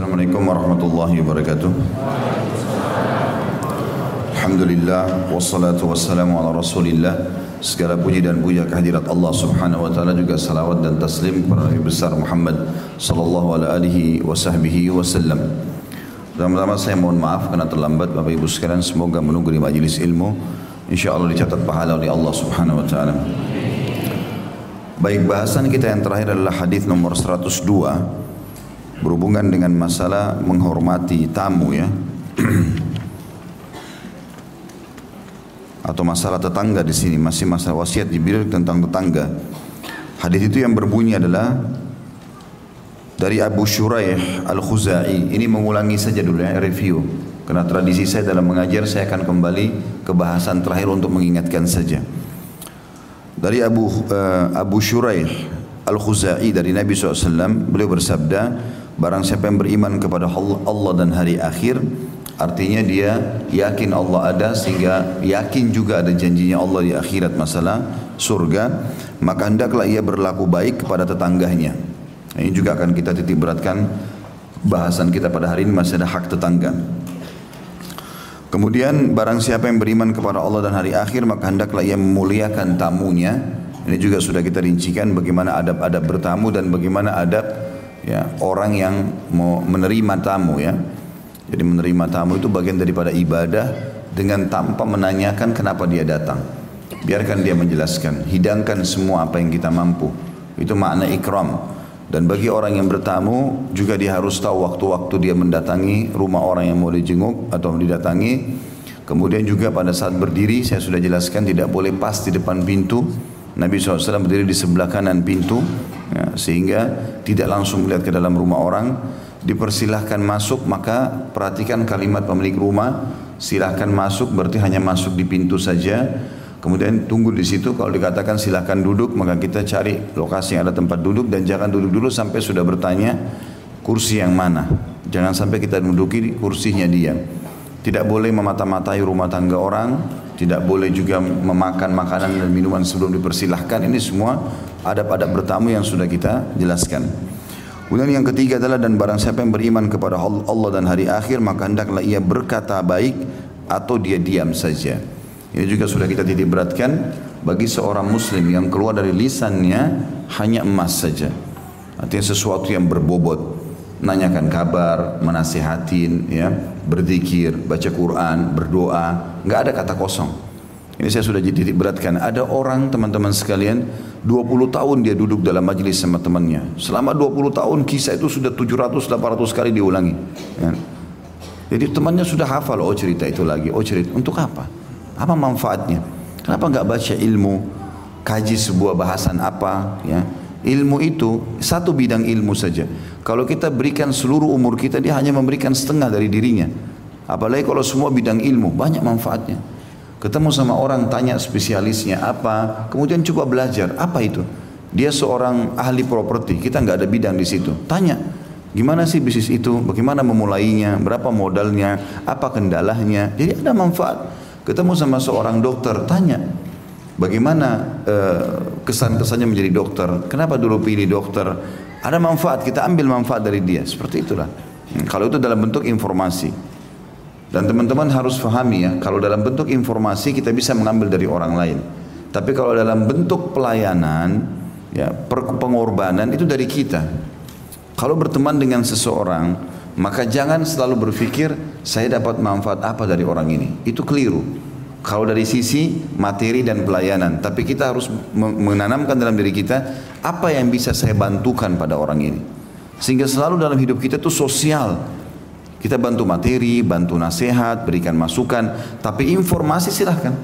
Assalamualaikum warahmatullahi wabarakatuh. Alhamdulillah wassalatu wassalamu ala Rasulillah. Segala puji dan puja kehadirat Allah Subhanahu wa taala juga salawat dan taslim kepada Nabi besar Muhammad sallallahu alaihi wa wasallam. Pertama-tama saya mohon maaf karena terlambat Bapak Ibu sekalian semoga menunggu di majelis ilmu insyaallah dicatat pahala oleh Allah Subhanahu wa taala. Baik bahasan kita yang terakhir adalah hadis nomor 102 berhubungan dengan masalah menghormati tamu ya atau masalah tetangga di sini masih masalah wasiat Jibril tentang tetangga. Hadis itu yang berbunyi adalah dari Abu Shuraih Al-Khuzai. Ini mengulangi saja dulu ya review. Karena tradisi saya dalam mengajar saya akan kembali ke bahasan terakhir untuk mengingatkan saja. Dari Abu uh, Abu Shuraih Al-Khuzai dari Nabi SAW beliau bersabda barang siapa yang beriman kepada Allah dan hari akhir artinya dia yakin Allah ada sehingga yakin juga ada janjinya Allah di akhirat masalah surga maka hendaklah ia berlaku baik kepada tetangganya ini juga akan kita titik beratkan bahasan kita pada hari ini masih ada hak tetangga Kemudian barang siapa yang beriman kepada Allah dan hari akhir maka hendaklah ia memuliakan tamunya. Ini juga sudah kita rincikan bagaimana adab-adab bertamu dan bagaimana adab ya orang yang mau menerima tamu ya. Jadi menerima tamu itu bagian daripada ibadah dengan tanpa menanyakan kenapa dia datang. Biarkan dia menjelaskan, hidangkan semua apa yang kita mampu. Itu makna ikram. Dan bagi orang yang bertamu juga dia harus tahu waktu-waktu dia mendatangi rumah orang yang mau dijenguk atau didatangi. Kemudian juga pada saat berdiri saya sudah jelaskan tidak boleh pas di depan pintu. Nabi SAW berdiri di sebelah kanan pintu ya, sehingga tidak langsung melihat ke dalam rumah orang. Dipersilahkan masuk maka perhatikan kalimat pemilik rumah. Silahkan masuk berarti hanya masuk di pintu saja Kemudian tunggu di situ kalau dikatakan silakan duduk maka kita cari lokasi yang ada tempat duduk dan jangan duduk dulu sampai sudah bertanya kursi yang mana. Jangan sampai kita menduduki kursinya dia. Tidak boleh memata-matai rumah tangga orang, tidak boleh juga memakan makanan dan minuman sebelum dipersilahkan. Ini semua adab-adab bertamu yang sudah kita jelaskan. Kemudian yang ketiga adalah dan barang siapa yang beriman kepada Allah dan hari akhir maka hendaklah ia berkata baik atau dia diam saja. Ini juga sudah kita titik beratkan bagi seorang muslim yang keluar dari lisannya hanya emas saja. Artinya sesuatu yang berbobot. Nanyakan kabar, menasihatin, ya, berzikir, baca Quran, berdoa, nggak ada kata kosong. Ini saya sudah jadi beratkan. Ada orang teman-teman sekalian 20 tahun dia duduk dalam majelis sama temannya. Selama 20 tahun kisah itu sudah 700-800 kali diulangi. Ya. Jadi temannya sudah hafal, oh cerita itu lagi, oh cerita. Untuk apa? Apa manfaatnya? Kenapa nggak baca ilmu, kaji sebuah bahasan apa? Ya, ilmu itu satu bidang ilmu saja. Kalau kita berikan seluruh umur kita, dia hanya memberikan setengah dari dirinya. Apalagi kalau semua bidang ilmu, banyak manfaatnya. Ketemu sama orang, tanya spesialisnya apa, kemudian coba belajar apa itu. Dia seorang ahli properti, kita nggak ada bidang di situ. Tanya, gimana sih bisnis itu, bagaimana memulainya, berapa modalnya, apa kendalanya. Jadi ada manfaat. Ketemu sama seorang dokter, tanya, bagaimana uh, kesan-kesannya menjadi dokter? Kenapa dulu pilih dokter? Ada manfaat, kita ambil manfaat dari dia. Seperti itulah. Hmm, kalau itu dalam bentuk informasi. Dan teman-teman harus fahami ya, kalau dalam bentuk informasi kita bisa mengambil dari orang lain. Tapi kalau dalam bentuk pelayanan, ya pengorbanan itu dari kita. Kalau berteman dengan seseorang, maka jangan selalu berpikir saya dapat manfaat apa dari orang ini. Itu keliru. Kalau dari sisi materi dan pelayanan, tapi kita harus menanamkan dalam diri kita apa yang bisa saya bantukan pada orang ini. Sehingga selalu dalam hidup kita itu sosial. Kita bantu materi, bantu nasihat, berikan masukan, tapi informasi silahkan.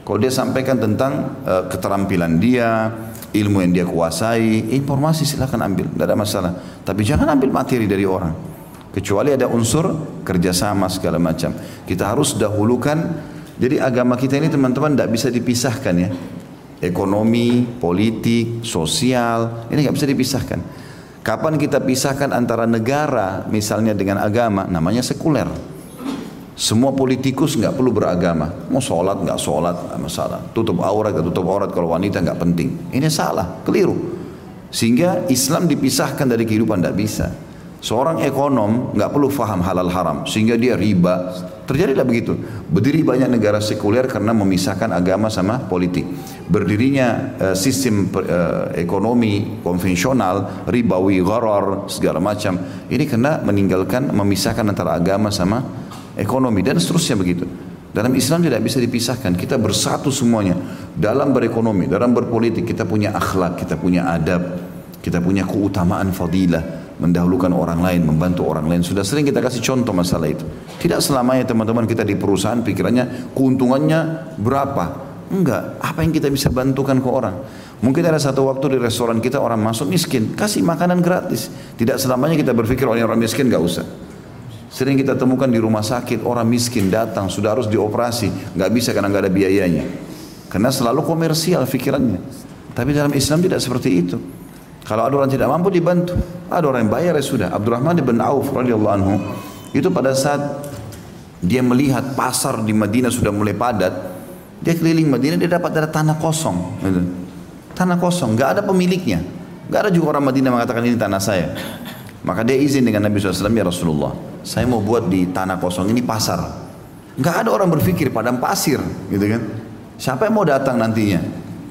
Kalau dia sampaikan tentang uh, keterampilan dia, ilmu yang dia kuasai, informasi silahkan ambil, tidak ada masalah. Tapi jangan ambil materi dari orang kecuali ada unsur kerjasama segala macam. Kita harus dahulukan. Jadi agama kita ini teman-teman tidak bisa dipisahkan ya. Ekonomi, politik, sosial, ini nggak bisa dipisahkan. Kapan kita pisahkan antara negara misalnya dengan agama, namanya sekuler. Semua politikus nggak perlu beragama. Mau sholat nggak sholat masalah. Tutup aurat nggak tutup aurat kalau wanita nggak penting. Ini salah, keliru. Sehingga Islam dipisahkan dari kehidupan tidak bisa. Seorang ekonom nggak perlu faham halal haram sehingga dia riba. Terjadilah begitu. Berdiri banyak negara sekuler karena memisahkan agama sama politik. Berdirinya uh, sistem uh, ekonomi konvensional, ribawi, gharar, segala macam. Ini karena meninggalkan memisahkan antara agama sama ekonomi dan seterusnya begitu. Dalam Islam tidak bisa dipisahkan. Kita bersatu semuanya. Dalam berekonomi, dalam berpolitik kita punya akhlak, kita punya adab, kita punya keutamaan fadilah mendahulukan orang lain, membantu orang lain. Sudah sering kita kasih contoh masalah itu. Tidak selamanya teman-teman kita di perusahaan pikirannya keuntungannya berapa. Enggak, apa yang kita bisa bantukan ke orang. Mungkin ada satu waktu di restoran kita orang masuk miskin, kasih makanan gratis. Tidak selamanya kita berpikir orang orang miskin enggak usah. Sering kita temukan di rumah sakit orang miskin datang sudah harus dioperasi, nggak bisa karena nggak ada biayanya. Karena selalu komersial pikirannya. Tapi dalam Islam tidak seperti itu. Kalau ada orang tidak mampu dibantu, ada orang yang bayar ya sudah. Abdurrahman bin Auf radhiyallahu anhu itu pada saat dia melihat pasar di Madinah sudah mulai padat, dia keliling Madinah dia dapat ada tanah kosong, gitu. tanah kosong, nggak ada pemiliknya, nggak ada juga orang Madinah mengatakan ini tanah saya. Maka dia izin dengan Nabi SAW, ya Rasulullah, saya mau buat di tanah kosong ini pasar. Nggak ada orang berpikir padam pasir, gitu kan? Siapa yang mau datang nantinya?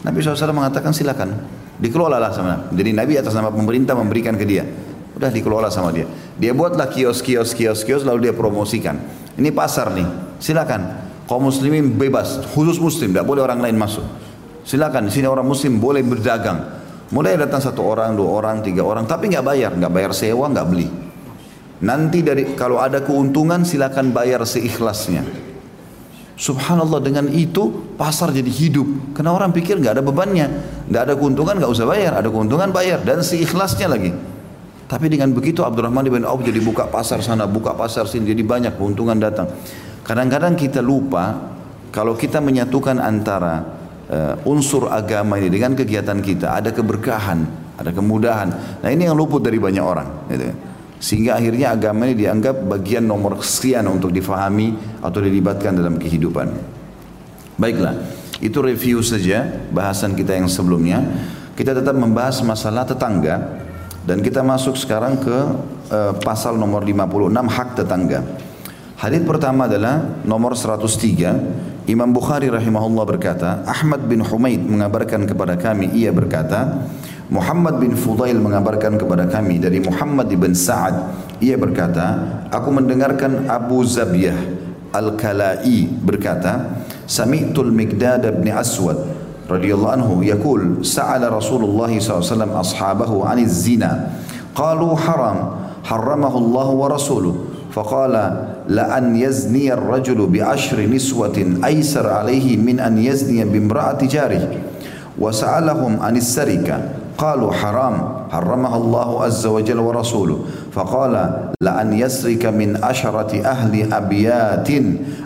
Nabi SAW mengatakan silakan, Dikelola lah sama Jadi Nabi atas nama pemerintah memberikan ke dia. Udah dikelola sama dia. Dia buatlah kios, kios, kios, kios lalu dia promosikan. Ini pasar nih. Silakan. Kaum muslimin bebas, khusus muslim, tidak boleh orang lain masuk. Silakan, di sini orang muslim boleh berdagang. Mulai datang satu orang, dua orang, tiga orang, tapi nggak bayar, nggak bayar sewa, nggak beli. Nanti dari kalau ada keuntungan silakan bayar seikhlasnya. Subhanallah dengan itu pasar jadi hidup. Karena orang pikir nggak ada bebannya, nggak ada keuntungan nggak usah bayar, ada keuntungan bayar dan seikhlasnya lagi. Tapi dengan begitu Abdurrahman bin Auf jadi buka pasar sana, buka pasar sini, jadi banyak keuntungan datang. Kadang-kadang kita lupa kalau kita menyatukan antara uh, unsur agama ini dengan kegiatan kita, ada keberkahan, ada kemudahan. Nah ini yang luput dari banyak orang. Gitu. Sehingga akhirnya agama ini dianggap bagian nomor sekian untuk difahami atau dilibatkan dalam kehidupan. Baiklah, itu review saja bahasan kita yang sebelumnya. Kita tetap membahas masalah tetangga dan kita masuk sekarang ke uh, pasal nomor 56 hak tetangga. Hadis pertama adalah nomor 103. Imam Bukhari rahimahullah berkata, Ahmad bin Humaid mengabarkan kepada kami ia berkata, Muhammad bin Fudail mengabarkan kepada kami dari Muhammad bin Sa'ad ia berkata aku mendengarkan Abu Zabiyah Al-Kalai berkata سمعت المقداد بن أسود رضي الله عنه يقول سأل رسول الله صلى الله عليه وسلم أصحابه عن الزنا. قالوا حرام. حرمه الله ورسوله. فقال لأن يزني الرجل بعشر نسوة أيسر عليه من أن يزني بامرأة جاره. وسألهم عن السرقة. قالوا حرام حرمها الله عز وجل ورسوله فقال لأن يسرك من أشرة أهل أبيات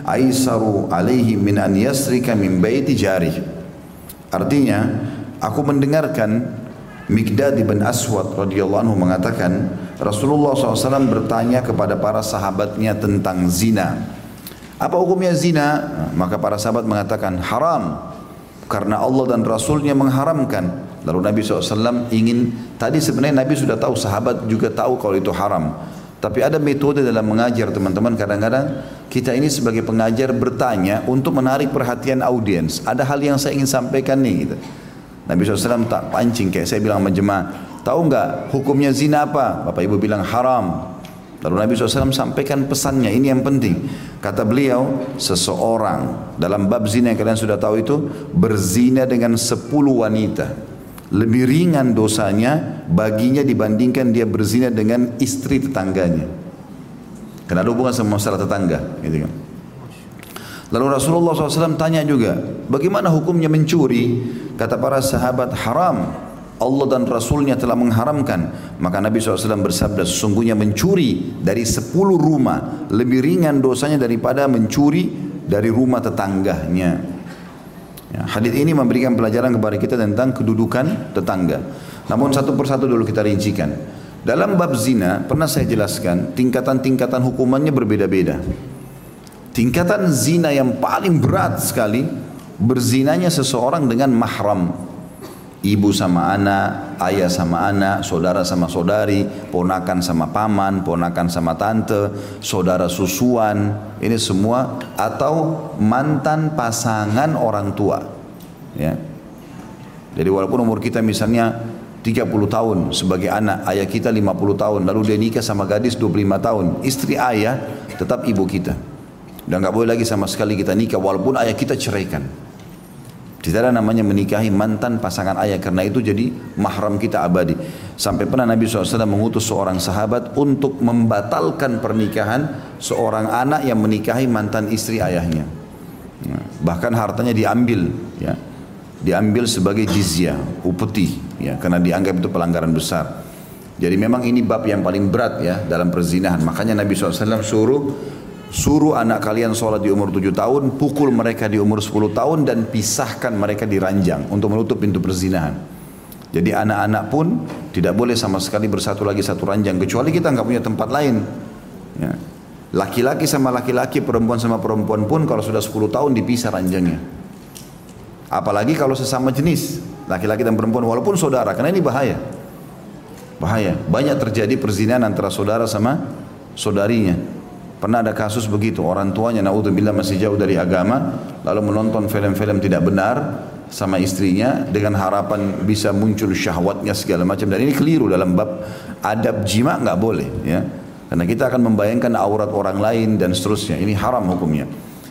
أيسر عليه من أن يسرك من بيت جاره Artinya, aku mendengarkan Mikdad bin Aswad radhiyallahu anhu mengatakan Rasulullah SAW bertanya kepada para sahabatnya tentang zina. Apa hukumnya zina? Maka para sahabat mengatakan haram karena Allah dan Rasulnya mengharamkan. Lalu Nabi SAW ingin, tadi sebenarnya Nabi sudah tahu, sahabat juga tahu kalau itu haram. Tapi ada metode dalam mengajar teman-teman, kadang-kadang kita ini sebagai pengajar bertanya untuk menarik perhatian audiens. Ada hal yang saya ingin sampaikan nih. Gitu. Nabi SAW tak pancing kayak saya bilang sama jemaah, tahu nggak hukumnya zina apa? Bapak Ibu bilang haram. Lalu Nabi SAW sampaikan pesannya, ini yang penting. Kata beliau, seseorang dalam bab zina yang kalian sudah tahu itu, berzina dengan sepuluh wanita lebih ringan dosanya baginya dibandingkan dia berzina dengan istri tetangganya. Karena hubungan sama masalah tetangga, gitu kan. Lalu Rasulullah SAW tanya juga, bagaimana hukumnya mencuri? Kata para sahabat, haram. Allah dan Rasulnya telah mengharamkan. Maka Nabi SAW bersabda, sesungguhnya mencuri dari sepuluh rumah lebih ringan dosanya daripada mencuri dari rumah tetangganya. Ya, hadis ini memberikan pelajaran kepada kita tentang kedudukan tetangga. Namun satu persatu dulu kita rincikan. Dalam bab zina pernah saya jelaskan tingkatan-tingkatan hukumannya berbeda-beda. Tingkatan zina yang paling berat sekali berzinanya seseorang dengan mahram. Ibu sama anak, ayah sama anak, saudara sama saudari, ponakan sama paman, ponakan sama tante, saudara susuan, ini semua atau mantan pasangan orang tua. Ya. Jadi walaupun umur kita misalnya 30 tahun sebagai anak, ayah kita 50 tahun, lalu dia nikah sama gadis 25 tahun, istri ayah tetap ibu kita. Dan nggak boleh lagi sama sekali kita nikah walaupun ayah kita ceraikan. Tidak ada namanya menikahi mantan pasangan ayah karena itu jadi mahram kita abadi. Sampai pernah Nabi SAW mengutus seorang sahabat untuk membatalkan pernikahan seorang anak yang menikahi mantan istri ayahnya. Bahkan hartanya diambil, ya, diambil sebagai jizyah, upeti ya karena dianggap itu pelanggaran besar. Jadi memang ini bab yang paling berat ya dalam perzinahan. Makanya Nabi SAW suruh suruh anak kalian sholat di umur 7 tahun, pukul mereka di umur 10 tahun dan pisahkan mereka di ranjang untuk menutup pintu perzinahan. Jadi anak-anak pun tidak boleh sama sekali bersatu lagi satu ranjang kecuali kita nggak punya tempat lain. Ya. Laki-laki sama laki-laki, perempuan sama perempuan pun kalau sudah 10 tahun dipisah ranjangnya. Apalagi kalau sesama jenis laki-laki dan perempuan walaupun saudara karena ini bahaya bahaya banyak terjadi perzinahan antara saudara sama saudarinya pernah ada kasus begitu orang tuanya naudzubillah masih jauh dari agama lalu menonton film-film tidak benar sama istrinya dengan harapan bisa muncul syahwatnya segala macam dan ini keliru dalam bab adab jima nggak boleh ya karena kita akan membayangkan aurat orang lain dan seterusnya ini haram hukumnya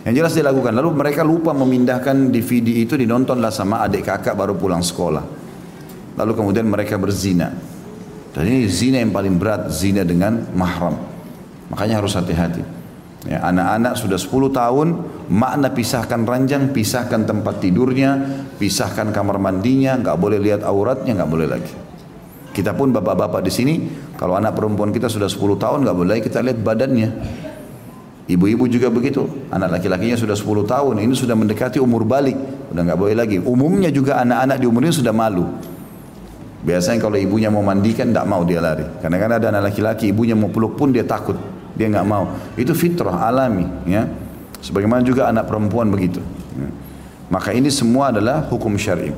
yang jelas dilakukan. Lalu mereka lupa memindahkan DVD itu dinontonlah sama adik kakak baru pulang sekolah. Lalu kemudian mereka berzina. Dan ini zina yang paling berat, zina dengan mahram. Makanya harus hati-hati. Ya, anak-anak sudah 10 tahun, makna pisahkan ranjang, pisahkan tempat tidurnya, pisahkan kamar mandinya, nggak boleh lihat auratnya, nggak boleh lagi. Kita pun bapak-bapak di sini, kalau anak perempuan kita sudah 10 tahun, nggak boleh kita lihat badannya. Ibu-ibu juga begitu, anak laki-lakinya sudah 10 tahun, ini sudah mendekati umur balik, udah nggak boleh lagi. Umumnya juga anak-anak di umur ini sudah malu. Biasanya kalau ibunya mau mandikan tidak mau dia lari. Karena kan ada anak laki-laki ibunya mau peluk pun dia takut, dia nggak mau. Itu fitrah alami, ya. Sebagaimana juga anak perempuan begitu. Ya. Maka ini semua adalah hukum syar'i.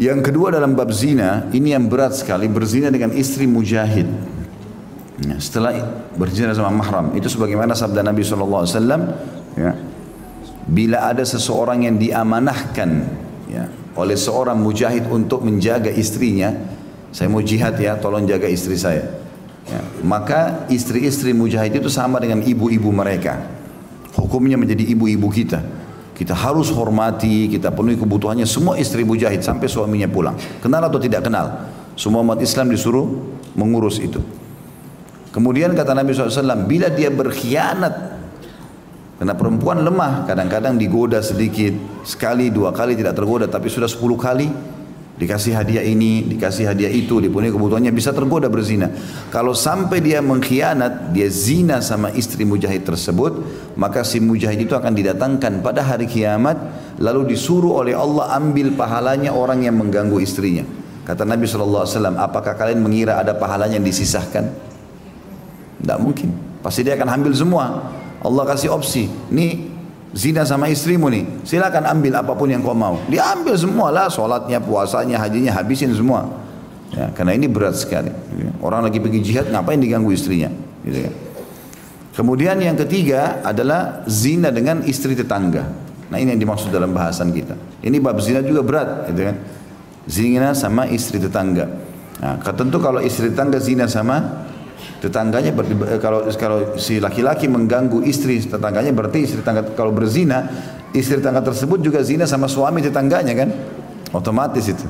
Yang kedua dalam bab zina, ini yang berat sekali, berzina dengan istri mujahid. Ya, setelah berzina sama mahram itu sebagaimana sabda Nabi SAW ya, bila ada seseorang yang diamanahkan ya, oleh seorang mujahid untuk menjaga istrinya saya mau jihad ya tolong jaga istri saya ya, maka istri-istri mujahid itu sama dengan ibu-ibu mereka hukumnya menjadi ibu-ibu kita kita harus hormati, kita penuhi kebutuhannya semua istri mujahid sampai suaminya pulang. Kenal atau tidak kenal? Semua umat Islam disuruh mengurus itu. Kemudian kata Nabi SAW, bila dia berkhianat, karena perempuan lemah, kadang-kadang digoda sedikit, sekali, dua kali tidak tergoda, tapi sudah sepuluh kali, dikasih hadiah ini, dikasih hadiah itu, dipenuhi kebutuhannya, bisa tergoda berzina. Kalau sampai dia mengkhianat, dia zina sama istri mujahid tersebut, maka si mujahid itu akan didatangkan pada hari kiamat, lalu disuruh oleh Allah ambil pahalanya orang yang mengganggu istrinya. Kata Nabi SAW, apakah kalian mengira ada pahalanya yang disisahkan? Tidak mungkin. Pasti dia akan ambil semua. Allah kasih opsi. Ini zina sama istrimu nih. Silakan ambil apa pun yang kau mau. Dia ambil semua lah. Sholatnya, puasanya, hajinya, habisin semua. Ya, karena ini berat sekali. Orang lagi pergi jihad, ngapain diganggu istrinya? Gitu kan. Kemudian yang ketiga adalah zina dengan istri tetangga. Nah ini yang dimaksud dalam bahasan kita. Ini bab zina juga berat, gitu kan? Zina sama istri tetangga. Nah, tentu kalau istri tetangga zina sama tetangganya ber, kalau kalau si laki-laki mengganggu istri tetangganya berarti istri tetangga kalau berzina istri tetangga tersebut juga zina sama suami tetangganya kan? Otomatis itu.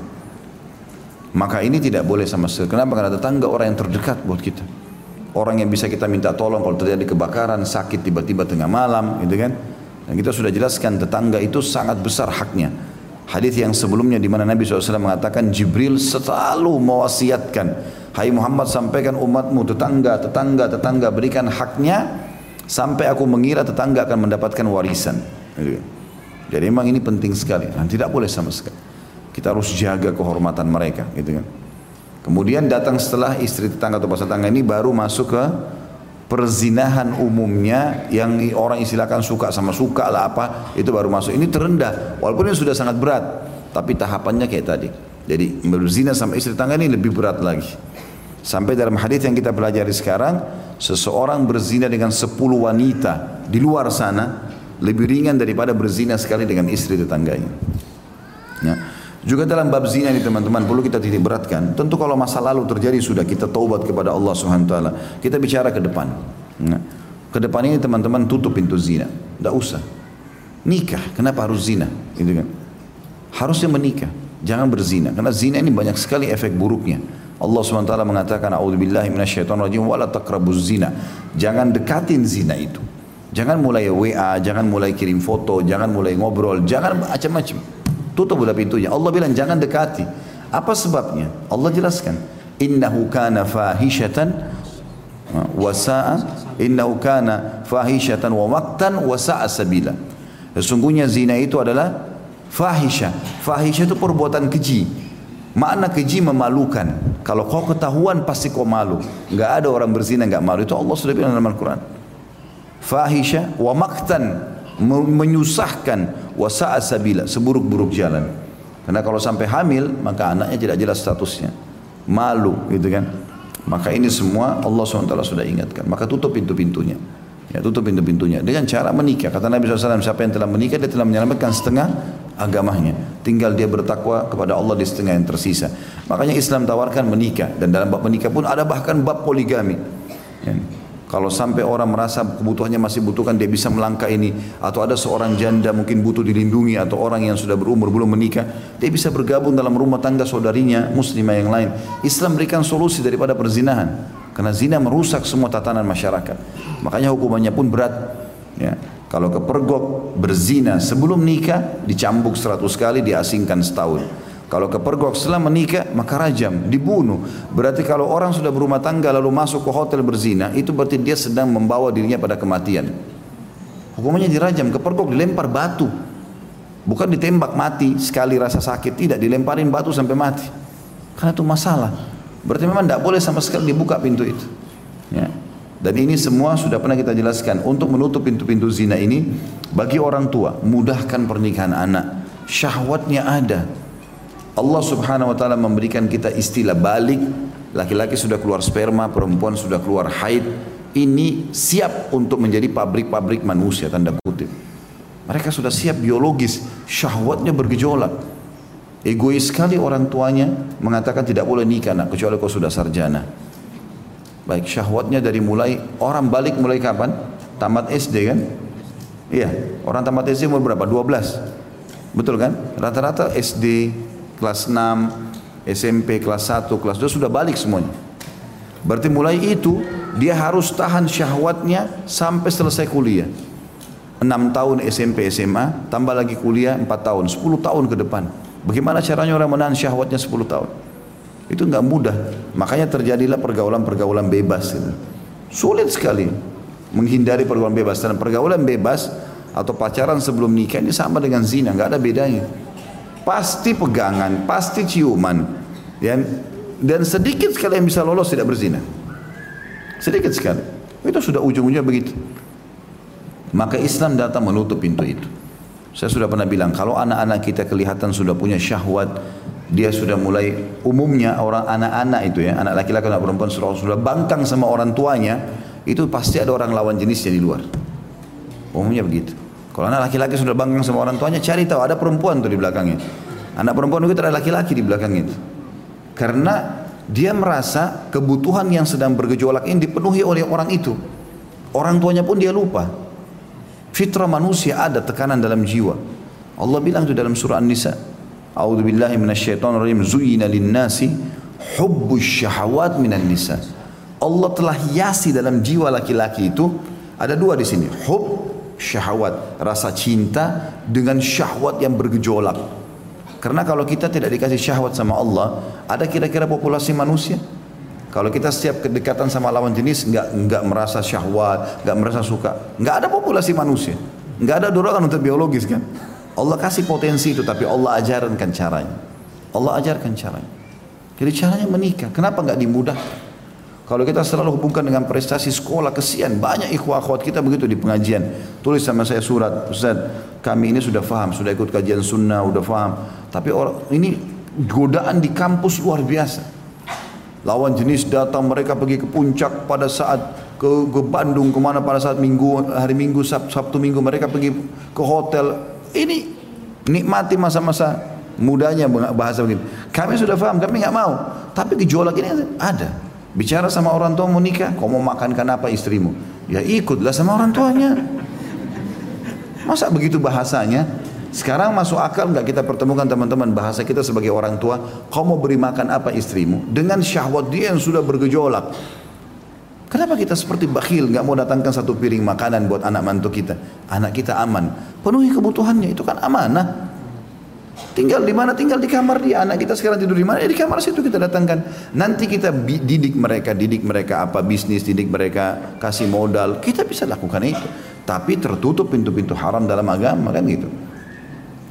Maka ini tidak boleh sama sekali. Kenapa? Karena tetangga orang yang terdekat buat kita. Orang yang bisa kita minta tolong kalau terjadi kebakaran sakit tiba-tiba tengah malam gitu kan? Dan kita sudah jelaskan tetangga itu sangat besar haknya. Hadis yang sebelumnya di mana Nabi SAW mengatakan Jibril selalu mewasiatkan Hai Muhammad sampaikan umatmu tetangga, tetangga, tetangga berikan haknya sampai aku mengira tetangga akan mendapatkan warisan. Gitu. Jadi memang ini penting sekali dan tidak boleh sama sekali. Kita harus jaga kehormatan mereka, gitu kan. Kemudian datang setelah istri tetangga atau pasangan tetangga ini baru masuk ke perzinahan umumnya yang orang istilahkan suka sama suka lah apa itu baru masuk. Ini terendah walaupun ini sudah sangat berat tapi tahapannya kayak tadi. Jadi berzina sama istri tangga ini lebih berat lagi. Sampai dalam hadis yang kita pelajari sekarang, seseorang berzina dengan sepuluh wanita di luar sana lebih ringan daripada berzina sekali dengan istri tetangganya. Ya. Juga dalam bab zina ini teman-teman perlu kita titik beratkan. Tentu kalau masa lalu terjadi sudah kita taubat kepada Allah Subhanahu wa taala. Kita bicara ke depan. Ya. Ke depan ini teman-teman tutup pintu zina. Tidak usah. Nikah, kenapa harus zina? Gitu kan. Harusnya menikah, jangan berzina. Karena zina ini banyak sekali efek buruknya. Allah SWT mengatakan, A'udzubillahi minasyaitonirrajim, wala taqrabuz zina. Jangan dekatin zina itu. Jangan mulai WA, jangan mulai kirim foto, jangan mulai ngobrol, jangan macam-macam. Tutup udah pintunya. Allah bilang jangan dekati. Apa sebabnya? Allah jelaskan. Innahu kana fahishatan wa sa'a innahu kana fahishatan wa waqtan wa sa'a sabila. Sesungguhnya zina itu adalah fahisha. Fahisha itu perbuatan keji. Makna keji memalukan. Kalau kau ketahuan pasti kau malu. Enggak ada orang berzina enggak malu. Itu Allah sudah bilang dalam Al-Quran. Fahisha wa maktan menyusahkan wasa'a sabila seburuk-buruk jalan. Karena kalau sampai hamil maka anaknya tidak jelas statusnya. Malu gitu kan. Maka ini semua Allah SWT sudah ingatkan. Maka tutup pintu-pintunya. Ya, pintu-pintunya dengan cara menikah. Kata Nabi SAW, siapa yang telah menikah dia telah menyelamatkan setengah agamanya. Tinggal dia bertakwa kepada Allah di setengah yang tersisa. Makanya Islam tawarkan menikah dan dalam bab menikah pun ada bahkan bab poligami. Ya. Kalau sampai orang merasa kebutuhannya masih butuhkan dia bisa melangkah ini atau ada seorang janda mungkin butuh dilindungi atau orang yang sudah berumur belum menikah dia bisa bergabung dalam rumah tangga saudarinya muslimah yang lain. Islam berikan solusi daripada perzinahan karena zina merusak semua tatanan masyarakat. Makanya hukumannya pun berat. Ya. Kalau kepergok berzina sebelum nikah dicambuk seratus kali diasingkan setahun. Kalau kepergok setelah menikah maka rajam, dibunuh. Berarti kalau orang sudah berumah tangga lalu masuk ke hotel berzina, itu berarti dia sedang membawa dirinya pada kematian. Hukumannya dirajam, kepergok dilempar batu. Bukan ditembak mati sekali rasa sakit, tidak dilemparin batu sampai mati. Karena itu masalah. Berarti memang tidak boleh sama sekali dibuka pintu itu. Ya. Dan ini semua sudah pernah kita jelaskan. Untuk menutup pintu-pintu zina ini, bagi orang tua, mudahkan pernikahan anak. Syahwatnya ada, Allah subhanahu wa ta'ala memberikan kita istilah balik. Laki-laki sudah keluar sperma, perempuan sudah keluar haid. Ini siap untuk menjadi pabrik-pabrik manusia, tanda kutip. Mereka sudah siap biologis, syahwatnya bergejolak. Egois sekali orang tuanya mengatakan tidak boleh nikah nak kecuali kau sudah sarjana. Baik syahwatnya dari mulai orang balik mulai kapan? Tamat SD kan? Iya, orang tamat SD umur berapa? 12. Betul kan? Rata-rata SD, kelas 6, SMP kelas 1, kelas 2 sudah balik semuanya. Berarti mulai itu dia harus tahan syahwatnya sampai selesai kuliah. 6 tahun SMP SMA, tambah lagi kuliah 4 tahun, 10 tahun ke depan. Bagaimana caranya orang menahan syahwatnya 10 tahun? Itu nggak mudah. Makanya terjadilah pergaulan-pergaulan bebas. Gitu. Sulit sekali menghindari pergaulan bebas. Dan pergaulan bebas atau pacaran sebelum nikah ini sama dengan zina, nggak ada bedanya pasti pegangan, pasti ciuman. Dan, dan sedikit sekali yang bisa lolos tidak berzina. Sedikit sekali. Itu sudah ujung-ujungnya begitu. Maka Islam datang menutup pintu itu. Saya sudah pernah bilang, kalau anak-anak kita kelihatan sudah punya syahwat, dia sudah mulai umumnya orang anak-anak itu ya, anak laki-laki anak perempuan sudah, sudah bangkang sama orang tuanya, itu pasti ada orang lawan jenisnya di luar. Umumnya begitu. Kalau anak laki-laki sudah banggang sama orang tuanya, cari tahu ada perempuan tuh di belakangnya. Anak perempuan itu ada laki-laki di belakang itu. Karena dia merasa kebutuhan yang sedang bergejolak ini dipenuhi oleh orang itu. Orang tuanya pun dia lupa. Fitrah manusia ada tekanan dalam jiwa. Allah bilang itu dalam surah An-Nisa. A'udzu billahi minasyaitonir rajim. Zuyyina lin-nasi hubbus syahawat minan nisa. Allah telah hiasi dalam jiwa laki-laki itu ada dua di sini. Hub syahwat, rasa cinta dengan syahwat yang bergejolak. Karena kalau kita tidak dikasih syahwat sama Allah, ada kira-kira populasi manusia? Kalau kita setiap kedekatan sama lawan jenis nggak nggak merasa syahwat, nggak merasa suka, nggak ada populasi manusia, nggak ada dorongan untuk biologis kan? Allah kasih potensi itu, tapi Allah ajarkan caranya. Allah ajarkan caranya. Jadi caranya menikah. Kenapa nggak dimudahkan? Kalau kita selalu hubungkan dengan prestasi sekolah, kesian. Banyak ikhwah akhwat kita begitu di pengajian. Tulis sama saya surat, Ustaz, kami ini sudah faham, sudah ikut kajian sunnah, sudah faham. Tapi orang ini godaan di kampus luar biasa. Lawan jenis datang mereka pergi ke puncak pada saat ke, ke Bandung ke mana pada saat minggu hari minggu Sab, Sabtu minggu. Mereka pergi ke hotel. Ini nikmati masa-masa mudanya bahasa begini. Kami sudah paham kami nggak mau. Tapi gejolak ini ada. Bicara sama orang tua mau nikah kau mau makankan apa istrimu? Ya ikutlah sama orang tuanya. Masa begitu bahasanya sekarang masuk akal nggak kita pertemukan teman-teman bahasa kita sebagai orang tua, kau mau beri makan apa istrimu dengan syahwat dia yang sudah bergejolak. Kenapa kita seperti bakhil nggak mau datangkan satu piring makanan buat anak mantu kita? Anak kita aman, penuhi kebutuhannya itu kan amanah. Tinggal di mana? Tinggal di kamar dia. Anak kita sekarang tidur di mana? Ya di kamar situ kita datangkan. Nanti kita didik mereka, didik mereka apa bisnis, didik mereka kasih modal. Kita bisa lakukan itu. Tapi tertutup pintu-pintu haram dalam agama kan gitu.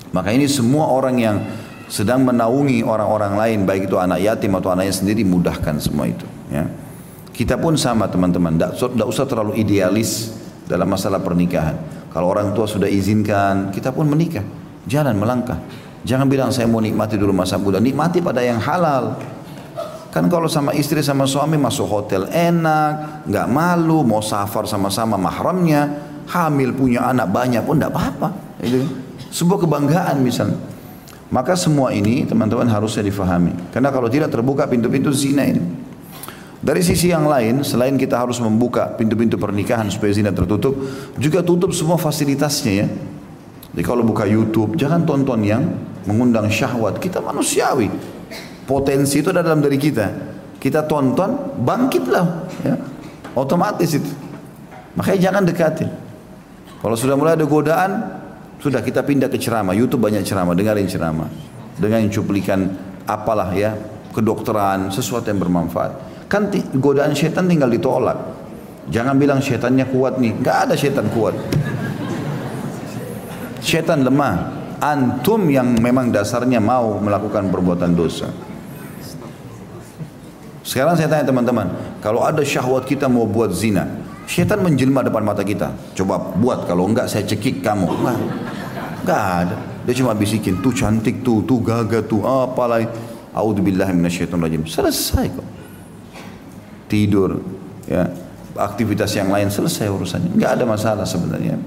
Maka ini semua orang yang sedang menaungi orang-orang lain, baik itu anak yatim atau anaknya sendiri, mudahkan semua itu. Ya. Kita pun sama teman-teman, tidak usah terlalu idealis dalam masalah pernikahan. Kalau orang tua sudah izinkan, kita pun menikah. Jalan melangkah. Jangan bilang saya mau nikmati dulu masa muda. Nikmati pada yang halal. Kan kalau sama istri sama suami masuk hotel enak, nggak malu, mau safar sama-sama mahramnya, hamil punya anak banyak pun tidak apa-apa. Sebuah kebanggaan misalnya. Maka semua ini teman-teman harusnya difahami. Karena kalau tidak terbuka pintu-pintu zina ini. Dari sisi yang lain, selain kita harus membuka pintu-pintu pernikahan supaya zina tertutup, juga tutup semua fasilitasnya ya. Jadi kalau buka YouTube, jangan tonton yang mengundang syahwat. Kita manusiawi. Potensi itu ada dalam diri kita. Kita tonton, bangkitlah. Ya. Otomatis itu. Makanya jangan dekati. Kalau sudah mulai ada godaan, sudah kita pindah ke ceramah, YouTube banyak ceramah, dengarin ceramah. Dengan cuplikan apalah ya, kedokteran, sesuatu yang bermanfaat. Kan godaan setan tinggal ditolak. Jangan bilang setannya kuat nih, nggak ada setan kuat. Setan lemah. Antum yang memang dasarnya mau melakukan perbuatan dosa. Sekarang saya tanya teman-teman, kalau ada syahwat kita mau buat zina, Syaitan menjelma depan mata kita. Coba buat kalau enggak saya cekik kamu. Enggak. Enggak ada. Dia cuma bisikin tuh cantik tuh, tuh gagah tuh, apalah. A'udzubillahi rajim. Selesai kok. Tidur, ya. Aktivitas yang lain selesai urusannya. Enggak ada masalah sebenarnya.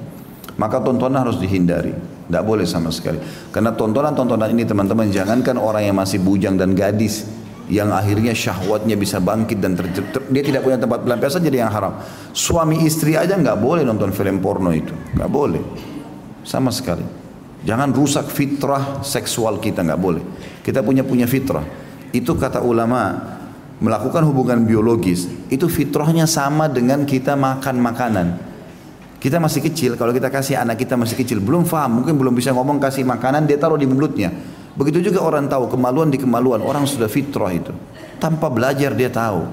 Maka tontonan harus dihindari. Tidak boleh sama sekali. Karena tontonan-tontonan ini teman-teman jangankan orang yang masih bujang dan gadis yang akhirnya syahwatnya bisa bangkit dan ter, ter, dia tidak punya tempat pelampiasan jadi yang haram. Suami istri aja nggak boleh nonton film porno itu, nggak boleh, sama sekali. Jangan rusak fitrah seksual kita nggak boleh. Kita punya punya fitrah. Itu kata ulama melakukan hubungan biologis itu fitrahnya sama dengan kita makan makanan. Kita masih kecil, kalau kita kasih anak kita masih kecil, belum faham, mungkin belum bisa ngomong kasih makanan, dia taruh di mulutnya. Begitu juga orang tahu kemaluan di kemaluan, orang sudah fitrah itu. Tanpa belajar dia tahu.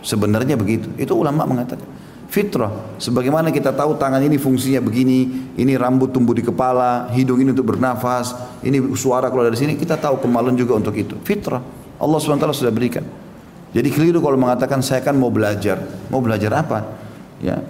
Sebenarnya begitu. Itu ulama mengatakan. Fitrah. Sebagaimana kita tahu tangan ini fungsinya begini, ini rambut tumbuh di kepala, hidung ini untuk bernafas, ini suara keluar dari sini, kita tahu kemaluan juga untuk itu. Fitrah. Allah SWT sudah berikan. Jadi keliru kalau mengatakan saya kan mau belajar. Mau belajar apa? Ya,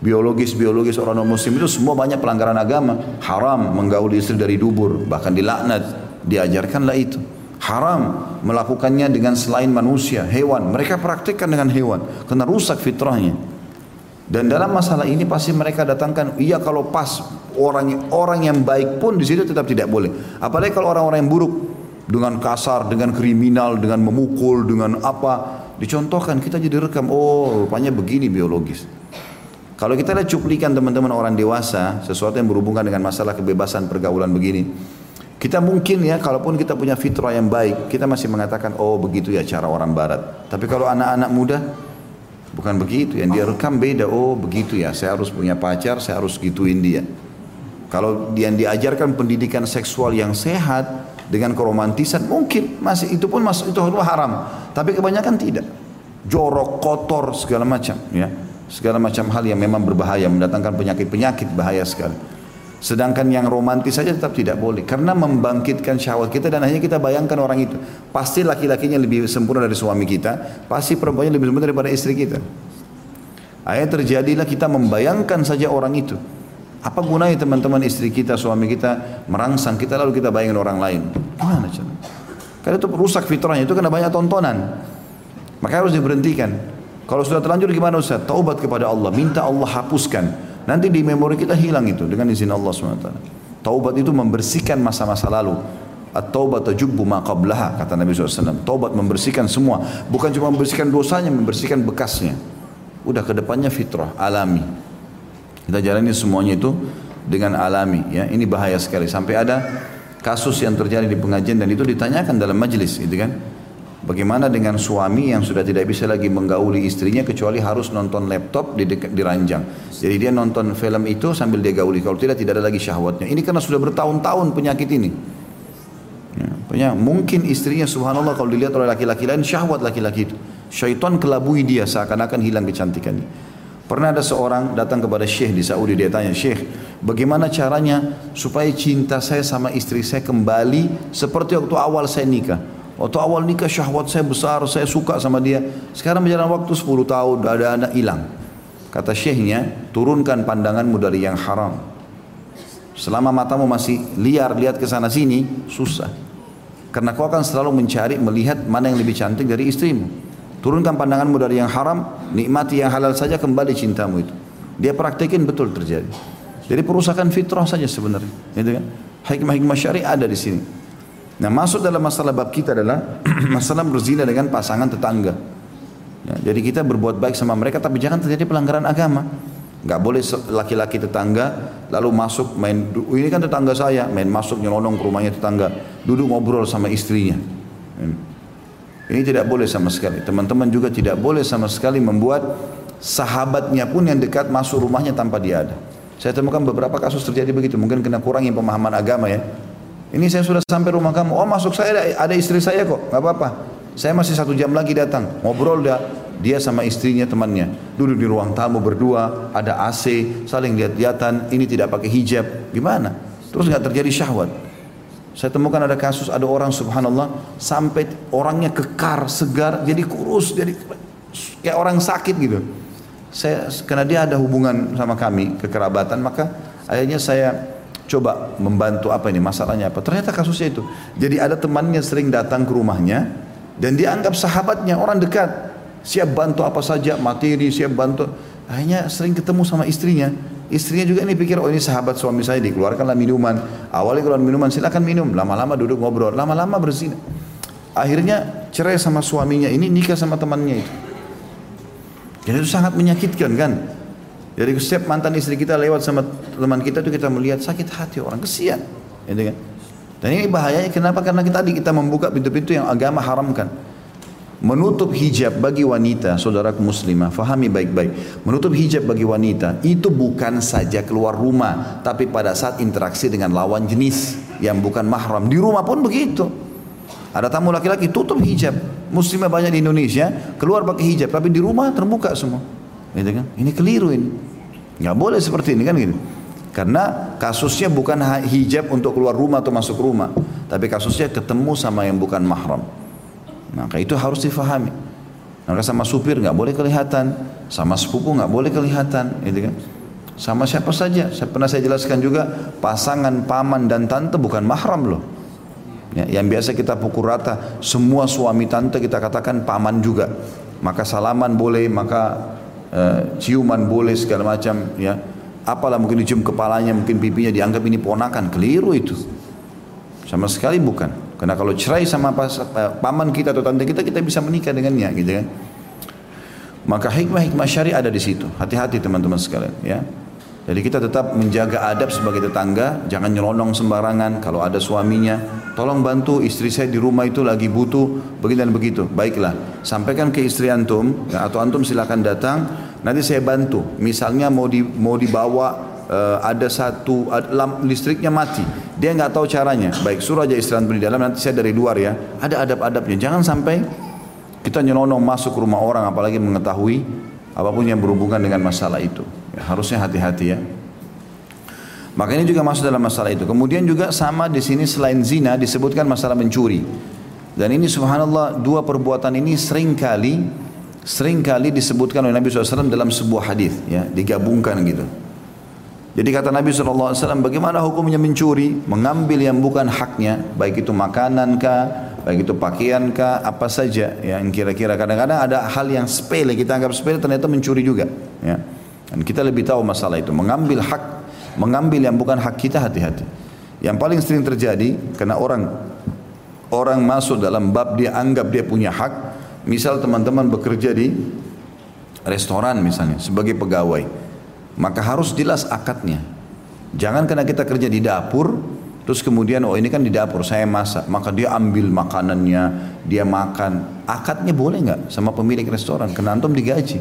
biologis-biologis orang non muslim itu semua banyak pelanggaran agama haram menggauli istri dari dubur bahkan dilaknat diajarkanlah itu. Haram melakukannya dengan selain manusia, hewan. Mereka praktikkan dengan hewan karena rusak fitrahnya. Dan dalam masalah ini pasti mereka datangkan, iya kalau pas orang orang yang baik pun di situ tetap tidak boleh. Apalagi kalau orang-orang yang buruk dengan kasar, dengan kriminal, dengan memukul, dengan apa dicontohkan kita jadi rekam. Oh, rupanya begini biologis. Kalau kita lihat cuplikan teman-teman orang dewasa, sesuatu yang berhubungan dengan masalah kebebasan pergaulan begini, kita mungkin ya, kalaupun kita punya fitrah yang baik, kita masih mengatakan, oh begitu ya cara orang barat. Tapi kalau anak-anak muda, bukan begitu. Yang dia rekam beda, oh begitu ya, saya harus punya pacar, saya harus gituin dia. Kalau yang diajarkan pendidikan seksual yang sehat, dengan keromantisan, mungkin masih itu pun masuk itu haram. Tapi kebanyakan tidak. Jorok, kotor, segala macam. ya Segala macam hal yang memang berbahaya, mendatangkan penyakit-penyakit bahaya sekali. Sedangkan yang romantis saja tetap tidak boleh karena membangkitkan syahwat kita dan hanya kita bayangkan orang itu. Pasti laki-lakinya lebih sempurna dari suami kita, pasti perempuannya lebih sempurna daripada istri kita. Akhirnya terjadilah kita membayangkan saja orang itu. Apa gunanya teman-teman istri kita, suami kita merangsang kita lalu kita bayangin orang lain? Gimana cara? Karena itu rusak fitrahnya, itu karena banyak tontonan. Maka harus diberhentikan. Kalau sudah terlanjur gimana Ustaz? Taubat kepada Allah, minta Allah hapuskan. Nanti di memori kita hilang itu dengan izin Allah SWT. Taubat itu membersihkan masa-masa lalu. At-taubat tajubbu ma qablaha kata Nabi SAW. Taubat membersihkan semua, bukan cuma membersihkan dosanya, membersihkan bekasnya. Udah ke depannya fitrah, alami. Kita jalani semuanya itu dengan alami ya. Ini bahaya sekali sampai ada kasus yang terjadi di pengajian dan itu ditanyakan dalam majelis gitu kan. Bagaimana dengan suami yang sudah tidak bisa lagi menggauli istrinya kecuali harus nonton laptop di, di ranjang. Jadi dia nonton film itu sambil dia gauli. Kalau tidak tidak ada lagi syahwatnya. Ini karena sudah bertahun-tahun penyakit ini. Ya, mungkin istrinya subhanallah kalau dilihat oleh laki-laki lain syahwat laki-laki itu. Syaitan kelabui dia seakan-akan hilang kecantikannya. Pernah ada seorang datang kepada syekh di Saudi dia tanya, "Syekh, bagaimana caranya supaya cinta saya sama istri saya kembali seperti waktu awal saya nikah?" Waktu awal nikah syahwat saya besar, saya suka sama dia. Sekarang berjalan waktu 10 tahun, ada anak hilang. Kata syekhnya, turunkan pandanganmu dari yang haram. Selama matamu masih liar, lihat ke sana sini, susah. Karena kau akan selalu mencari, melihat mana yang lebih cantik dari istrimu. Turunkan pandanganmu dari yang haram, nikmati yang halal saja kembali cintamu itu. Dia praktekin betul terjadi. Jadi perusakan fitrah saja sebenarnya. Gitu kan? Hikmah-hikmah syari ada di sini. Nah masuk dalam masalah bab kita adalah masalah berzina dengan pasangan tetangga. Ya, jadi kita berbuat baik sama mereka tapi jangan terjadi pelanggaran agama. Gak boleh laki-laki tetangga lalu masuk main ini kan tetangga saya main masuk nyelonong ke rumahnya tetangga duduk ngobrol sama istrinya. Hmm. Ini tidak boleh sama sekali. Teman-teman juga tidak boleh sama sekali membuat sahabatnya pun yang dekat masuk rumahnya tanpa dia ada. Saya temukan beberapa kasus terjadi begitu. Mungkin kena kurangin pemahaman agama ya. Ini saya sudah sampai rumah kamu. Oh masuk saya ada, ada istri saya kok. Gak apa-apa. Saya masih satu jam lagi datang. Ngobrol dah. Dia sama istrinya temannya. Duduk di ruang tamu berdua. Ada AC. Saling lihat-lihatan. Ini tidak pakai hijab. Gimana? Terus nggak terjadi syahwat. Saya temukan ada kasus ada orang subhanallah. Sampai orangnya kekar, segar. Jadi kurus. Jadi kayak orang sakit gitu. Saya, karena dia ada hubungan sama kami, kekerabatan. Maka akhirnya saya coba membantu apa ini masalahnya apa? Ternyata kasusnya itu. Jadi ada temannya sering datang ke rumahnya dan dia anggap sahabatnya orang dekat. Siap bantu apa saja materi siap bantu. Akhirnya sering ketemu sama istrinya. Istrinya juga ini pikir oh ini sahabat suami saya dikeluarkanlah minuman. Awalnya keluar minuman silakan minum. Lama-lama duduk ngobrol lama-lama berzina. Akhirnya cerai sama suaminya ini nikah sama temannya itu. Jadi itu sangat menyakitkan kan jadi setiap mantan istri kita lewat sama teman kita itu kita melihat sakit hati orang kesian, gitu kan? Dan ini bahayanya kenapa? Karena kita tadi kita membuka pintu-pintu yang agama haramkan. Menutup hijab bagi wanita, saudaraku muslimah, fahami baik-baik. Menutup hijab bagi wanita itu bukan saja keluar rumah, tapi pada saat interaksi dengan lawan jenis yang bukan mahram. Di rumah pun begitu. Ada tamu laki-laki tutup hijab. Muslimah banyak di Indonesia keluar pakai hijab, tapi di rumah terbuka semua. Gitu kan? Ini keliru ini. Nggak boleh seperti ini kan gitu. Karena kasusnya bukan hijab untuk keluar rumah atau masuk rumah, tapi kasusnya ketemu sama yang bukan mahram. Maka itu harus difahami. Maka sama supir nggak boleh kelihatan, sama sepupu nggak boleh kelihatan, gitu kan? Sama siapa saja. Saya pernah saya jelaskan juga pasangan paman dan tante bukan mahram loh. Ya, yang biasa kita pukul rata, semua suami tante kita katakan paman juga. Maka salaman boleh, maka uh, ciuman boleh segala macam ya. Apalah mungkin dicium kepalanya mungkin pipinya dianggap ini ponakan keliru itu. Sama sekali bukan. Karena kalau cerai sama uh, paman kita atau tante kita kita bisa menikah dengannya gitu kan. Maka hikmah-hikmah syari ada di situ. Hati-hati teman-teman sekalian ya jadi kita tetap menjaga adab sebagai tetangga, jangan nyelonong sembarangan. Kalau ada suaminya, tolong bantu istri saya di rumah itu lagi butuh begini dan begitu. Baiklah, sampaikan ke istri antum ya, atau antum silakan datang, nanti saya bantu. Misalnya mau di, mau dibawa uh, ada satu lamp, listriknya mati, dia nggak tahu caranya. Baik, suruh aja istri antum di dalam, nanti saya dari luar ya. Ada adab-adabnya. Jangan sampai kita nyelonong masuk rumah orang, apalagi mengetahui apa pun yang berhubungan dengan masalah itu. Ya, harusnya hati-hati ya. Maka ini juga masuk dalam masalah itu. Kemudian juga sama di sini selain zina disebutkan masalah mencuri. Dan ini subhanallah dua perbuatan ini sering kali sering kali disebutkan oleh Nabi SAW dalam sebuah hadis ya digabungkan gitu. Jadi kata Nabi SAW bagaimana hukumnya mencuri mengambil yang bukan haknya baik itu makanan kah baik itu pakaian kah, apa saja yang kira-kira kadang-kadang ada hal yang sepele kita anggap sepele ternyata mencuri juga. Ya. Dan kita lebih tahu masalah itu. Mengambil hak, mengambil yang bukan hak kita hati-hati. Yang paling sering terjadi karena orang orang masuk dalam bab dia anggap dia punya hak. Misal teman-teman bekerja di restoran misalnya sebagai pegawai, maka harus jelas akadnya. Jangan karena kita kerja di dapur, Terus kemudian oh ini kan di dapur saya masak, maka dia ambil makanannya, dia makan. Akadnya boleh nggak sama pemilik restoran? Karena antum digaji.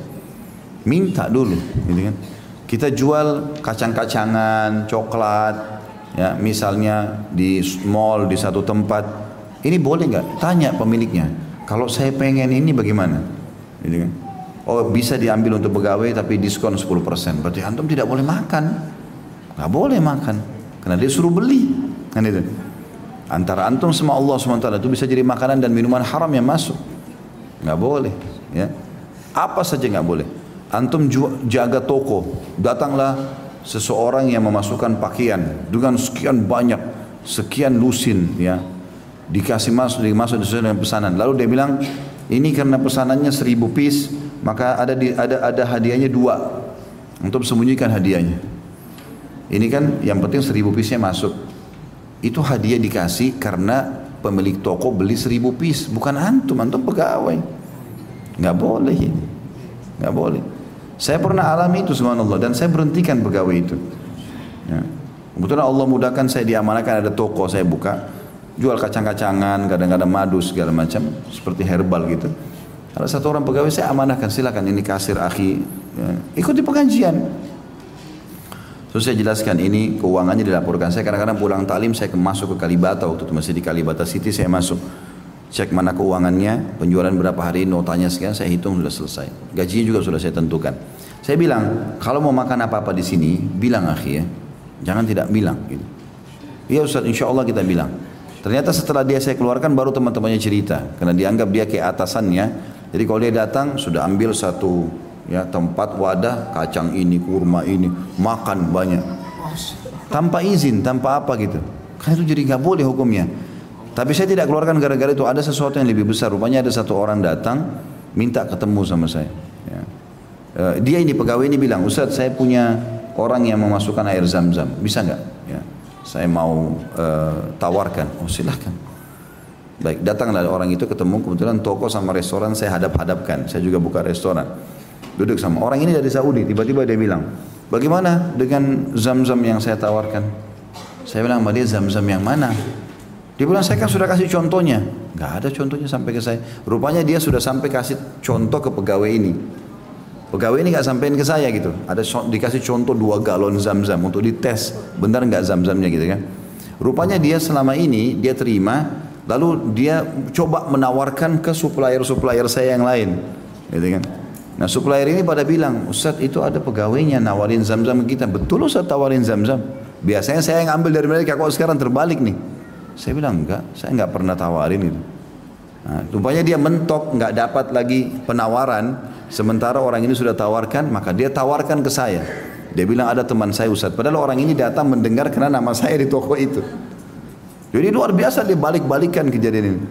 Minta dulu, gitu kan. Kita jual kacang-kacangan, coklat, ya misalnya di mall di satu tempat. Ini boleh nggak? Tanya pemiliknya. Kalau saya pengen ini bagaimana? Gitu kan. Oh bisa diambil untuk pegawai tapi diskon 10%. Berarti antum tidak boleh makan. Nggak boleh makan. Karena dia suruh beli. Kan itu. Antara antum sama Allah SWT itu bisa jadi makanan dan minuman haram yang masuk. Nggak boleh. Ya. Apa saja nggak boleh. Antum jaga toko, datanglah seseorang yang memasukkan pakaian dengan sekian banyak, sekian lusin, ya, dikasih masuk, dimasuk sesuai dengan pesanan. Lalu dia bilang, ini karena pesanannya seribu piece, maka ada di, ada ada hadiahnya dua. Untuk sembunyikan hadiahnya. Ini kan yang penting seribu piece-nya masuk. Itu hadiah dikasih karena pemilik toko beli seribu piece bukan antum. Antum pegawai. Nggak boleh ini. Nggak boleh saya pernah alami itu subhanallah dan saya berhentikan pegawai itu ya. kebetulan Allah mudahkan saya diamanahkan ada toko saya buka jual kacang-kacangan kadang-kadang madu segala macam seperti herbal gitu ada satu orang pegawai saya amanahkan silakan ini kasir akhi ya. ikuti pengajian Terus saya jelaskan ini keuangannya dilaporkan. Saya kadang-kadang pulang taklim saya masuk ke Kalibata waktu itu masih di Kalibata City saya masuk. Cek mana keuangannya, penjualan berapa hari, notanya sekian, saya hitung sudah selesai. Gajinya juga sudah saya tentukan. Saya bilang, kalau mau makan apa-apa di sini, bilang akhi ya. Jangan tidak bilang. Gitu. Iya Ustaz, insya Allah kita bilang. Ternyata setelah dia saya keluarkan baru teman-temannya cerita. Karena dianggap dia kayak atasannya. Jadi kalau dia datang sudah ambil satu ya tempat wadah kacang ini kurma ini makan banyak tanpa izin tanpa apa gitu kan itu jadi nggak boleh hukumnya tapi saya tidak keluarkan gara-gara itu. Ada sesuatu yang lebih besar. Rupanya ada satu orang datang minta ketemu sama saya. Ya. E, dia ini pegawai ini bilang Ustaz saya punya orang yang memasukkan air zam-zam. Bisa nggak? Ya. Saya mau uh, tawarkan. Oh silahkan baik datanglah orang itu ketemu. Kebetulan toko sama restoran saya hadap-hadapkan. Saya juga buka restoran. Duduk sama. Orang ini dari Saudi. Tiba-tiba dia bilang bagaimana dengan zam-zam yang saya tawarkan? Saya bilang sama dia zam-zam yang mana dia bilang saya kan sudah kasih contohnya. Nggak ada contohnya sampai ke saya. Rupanya dia sudah sampai kasih contoh ke pegawai ini. Pegawai ini nggak sampein ke saya gitu. Ada dikasih contoh dua galon zam-zam untuk dites. Benar nggak zam-zamnya gitu kan? Rupanya dia selama ini dia terima lalu dia coba menawarkan ke supplier-supplier saya yang lain. Gitu kan? Nah supplier ini pada bilang, Ustaz itu ada pegawainya nawarin zam-zam kita. Betul Ustaz tawarin zam-zam? Biasanya saya yang ambil dari mereka, kok sekarang terbalik nih? Saya bilang enggak, saya enggak pernah tawarin itu. Nah, rupanya dia mentok, enggak dapat lagi penawaran. Sementara orang ini sudah tawarkan, maka dia tawarkan ke saya. Dia bilang ada teman saya Ustaz. Padahal orang ini datang mendengar karena nama saya di toko itu. Jadi luar biasa dia balik-balikan kejadian ini.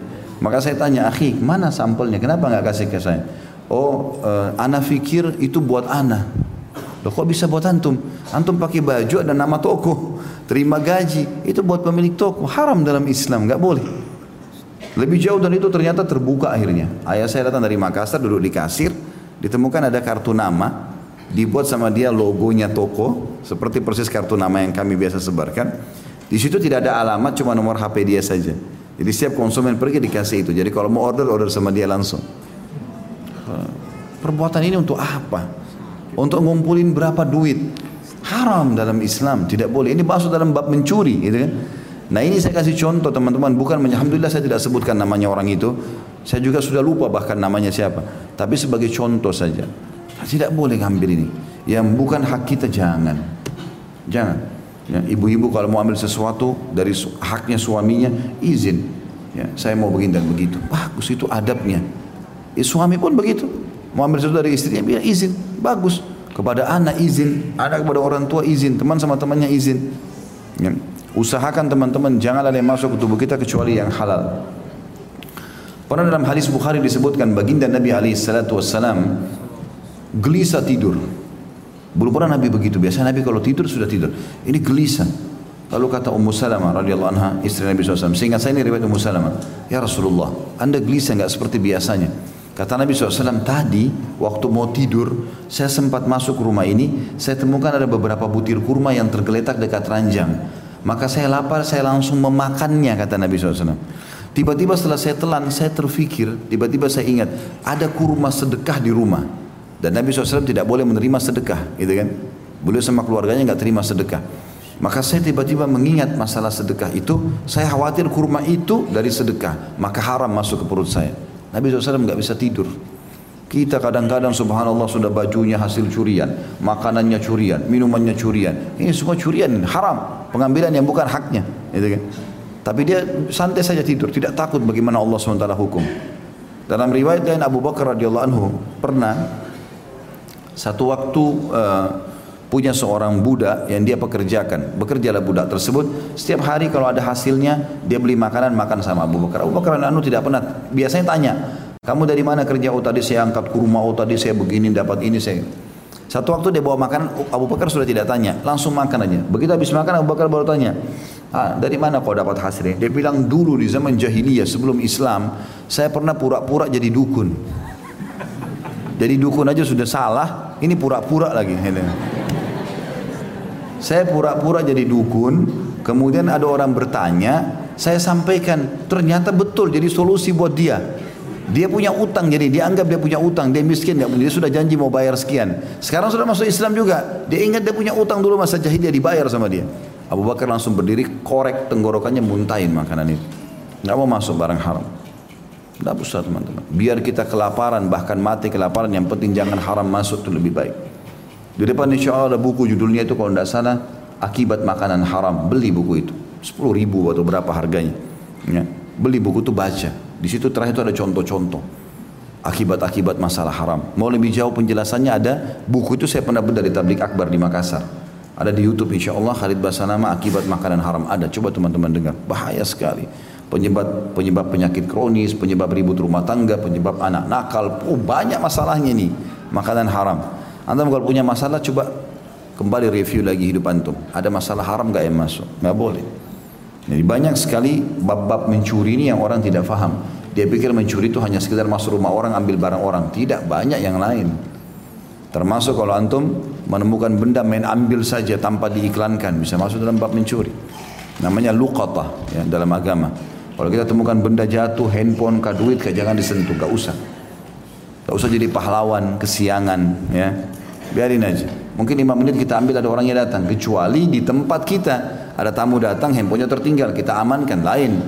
Maka saya tanya, akhi mana sampelnya? Kenapa enggak kasih ke saya? Oh, uh, ana fikir itu buat ana. Loh kok bisa buat antum? Antum pakai baju ada nama toko, terima gaji, itu buat pemilik toko. Haram dalam Islam, nggak boleh. Lebih jauh dari itu ternyata terbuka akhirnya. Ayah saya datang dari Makassar, duduk di kasir, ditemukan ada kartu nama, dibuat sama dia logonya toko, seperti persis kartu nama yang kami biasa sebarkan. Di situ tidak ada alamat, cuma nomor HP dia saja. Jadi setiap konsumen pergi dikasih itu. Jadi kalau mau order, order sama dia langsung. Perbuatan ini untuk apa? Untuk ngumpulin berapa duit? Haram dalam Islam, tidak boleh. Ini masuk dalam bab mencuri, gitu kan? Nah ini saya kasih contoh teman-teman, bukan alhamdulillah saya tidak sebutkan namanya orang itu. Saya juga sudah lupa bahkan namanya siapa. Tapi sebagai contoh saja. Tidak boleh ngambil ini. Yang bukan hak kita jangan. Jangan. Ya, ibu-ibu kalau mau ambil sesuatu dari haknya suaminya izin. Ya, saya mau begini dan begitu. Bagus itu adabnya. Ya, suami pun begitu. Mau ambil sesuatu dari istrinya, biar izin. Bagus. Kepada anak izin, anak kepada orang tua izin, teman sama temannya izin. Ya. Usahakan teman-teman jangan ada yang masuk ke tubuh kita kecuali yang halal. Pernah dalam hadis Bukhari disebutkan baginda Nabi alaihi salatu wassalam gelisah tidur. Belum pernah Nabi begitu. Biasanya Nabi kalau tidur sudah tidur. Ini gelisah. Lalu kata Ummu Salamah radhiyallahu anha istri Nabi SAW. Sehingga saya ini riwayat Ummu Salamah. Ya Rasulullah, anda gelisah nggak seperti biasanya. Kata Nabi SAW, tadi waktu mau tidur, saya sempat masuk rumah ini, saya temukan ada beberapa butir kurma yang tergeletak dekat ranjang. Maka saya lapar, saya langsung memakannya, kata Nabi SAW. Tiba-tiba setelah saya telan, saya terfikir, tiba-tiba saya ingat, ada kurma sedekah di rumah. Dan Nabi SAW tidak boleh menerima sedekah, gitu kan? Beliau sama keluarganya nggak terima sedekah. Maka saya tiba-tiba mengingat masalah sedekah itu, saya khawatir kurma itu dari sedekah, maka haram masuk ke perut saya. Nabi SAW nggak bisa tidur. Kita kadang-kadang subhanallah sudah bajunya hasil curian, makanannya curian, minumannya curian. Ini semua curian, haram. Pengambilan yang bukan haknya. Gitu kan? Tapi dia santai saja tidur, tidak takut bagaimana Allah SWT hukum. Dalam riwayat lain Abu Bakar radhiyallahu anhu pernah satu waktu uh, punya seorang budak yang dia pekerjakan. Bekerjalah budak tersebut. Setiap hari kalau ada hasilnya, dia beli makanan, makan sama Abu Bakar. Abu Bakar anu tidak pernah. Biasanya tanya, kamu dari mana kerja? Oh tadi saya angkat kurma, oh tadi saya begini, dapat ini, saya... Satu waktu dia bawa makanan, Abu Bakar sudah tidak tanya, langsung makan aja. Begitu habis makan, Abu Bakar baru tanya, ah, dari mana kau dapat hasilnya? Dia bilang dulu di zaman jahiliyah sebelum Islam, saya pernah pura-pura jadi dukun. Jadi dukun aja sudah salah, ini pura-pura lagi. Saya pura-pura jadi dukun, kemudian ada orang bertanya, saya sampaikan, ternyata betul jadi solusi buat dia. Dia punya utang, jadi dia anggap dia punya utang, dia miskin, dia, dia sudah janji mau bayar sekian. Sekarang sudah masuk Islam juga, dia ingat dia punya utang dulu masa jahiliyah dibayar sama dia. Abu Bakar langsung berdiri, korek tenggorokannya, muntahin makanan itu. Nggak mau masuk barang haram. Tidak usah teman-teman. Biar kita kelaparan, bahkan mati kelaparan, yang penting jangan haram masuk itu lebih baik. Di depan insya Allah ada buku judulnya itu kalau tidak salah akibat makanan haram. Beli buku itu. 10 ribu atau berapa harganya. Ya. Beli buku itu baca. Di situ terakhir itu ada contoh-contoh. Akibat-akibat masalah haram. Mau lebih jauh penjelasannya ada. Buku itu saya pernah beli dari Tablik Akbar di Makassar. Ada di Youtube insya Allah Khalid Basanama akibat makanan haram. Ada. Coba teman-teman dengar. Bahaya sekali. Penyebab penyebab penyakit kronis, penyebab ribut rumah tangga, penyebab anak nakal. Oh banyak masalahnya nih. Makanan haram. Antum kalau punya masalah coba kembali review lagi hidup antum. Ada masalah haram gak yang masuk? Gak boleh. Jadi banyak sekali bab-bab mencuri ini yang orang tidak faham. Dia pikir mencuri itu hanya sekedar masuk rumah orang ambil barang orang. Tidak, banyak yang lain. Termasuk kalau antum menemukan benda main ambil saja tanpa diiklankan bisa masuk dalam bab mencuri. Namanya luqata ya, dalam agama. Kalau kita temukan benda jatuh, handphone, kah duit, kah jangan disentuh, gak usah. Gak usah jadi pahlawan, kesiangan, ya. Biarin aja. Mungkin lima menit kita ambil ada orangnya datang. Kecuali di tempat kita ada tamu datang, handphonenya tertinggal, kita amankan lain.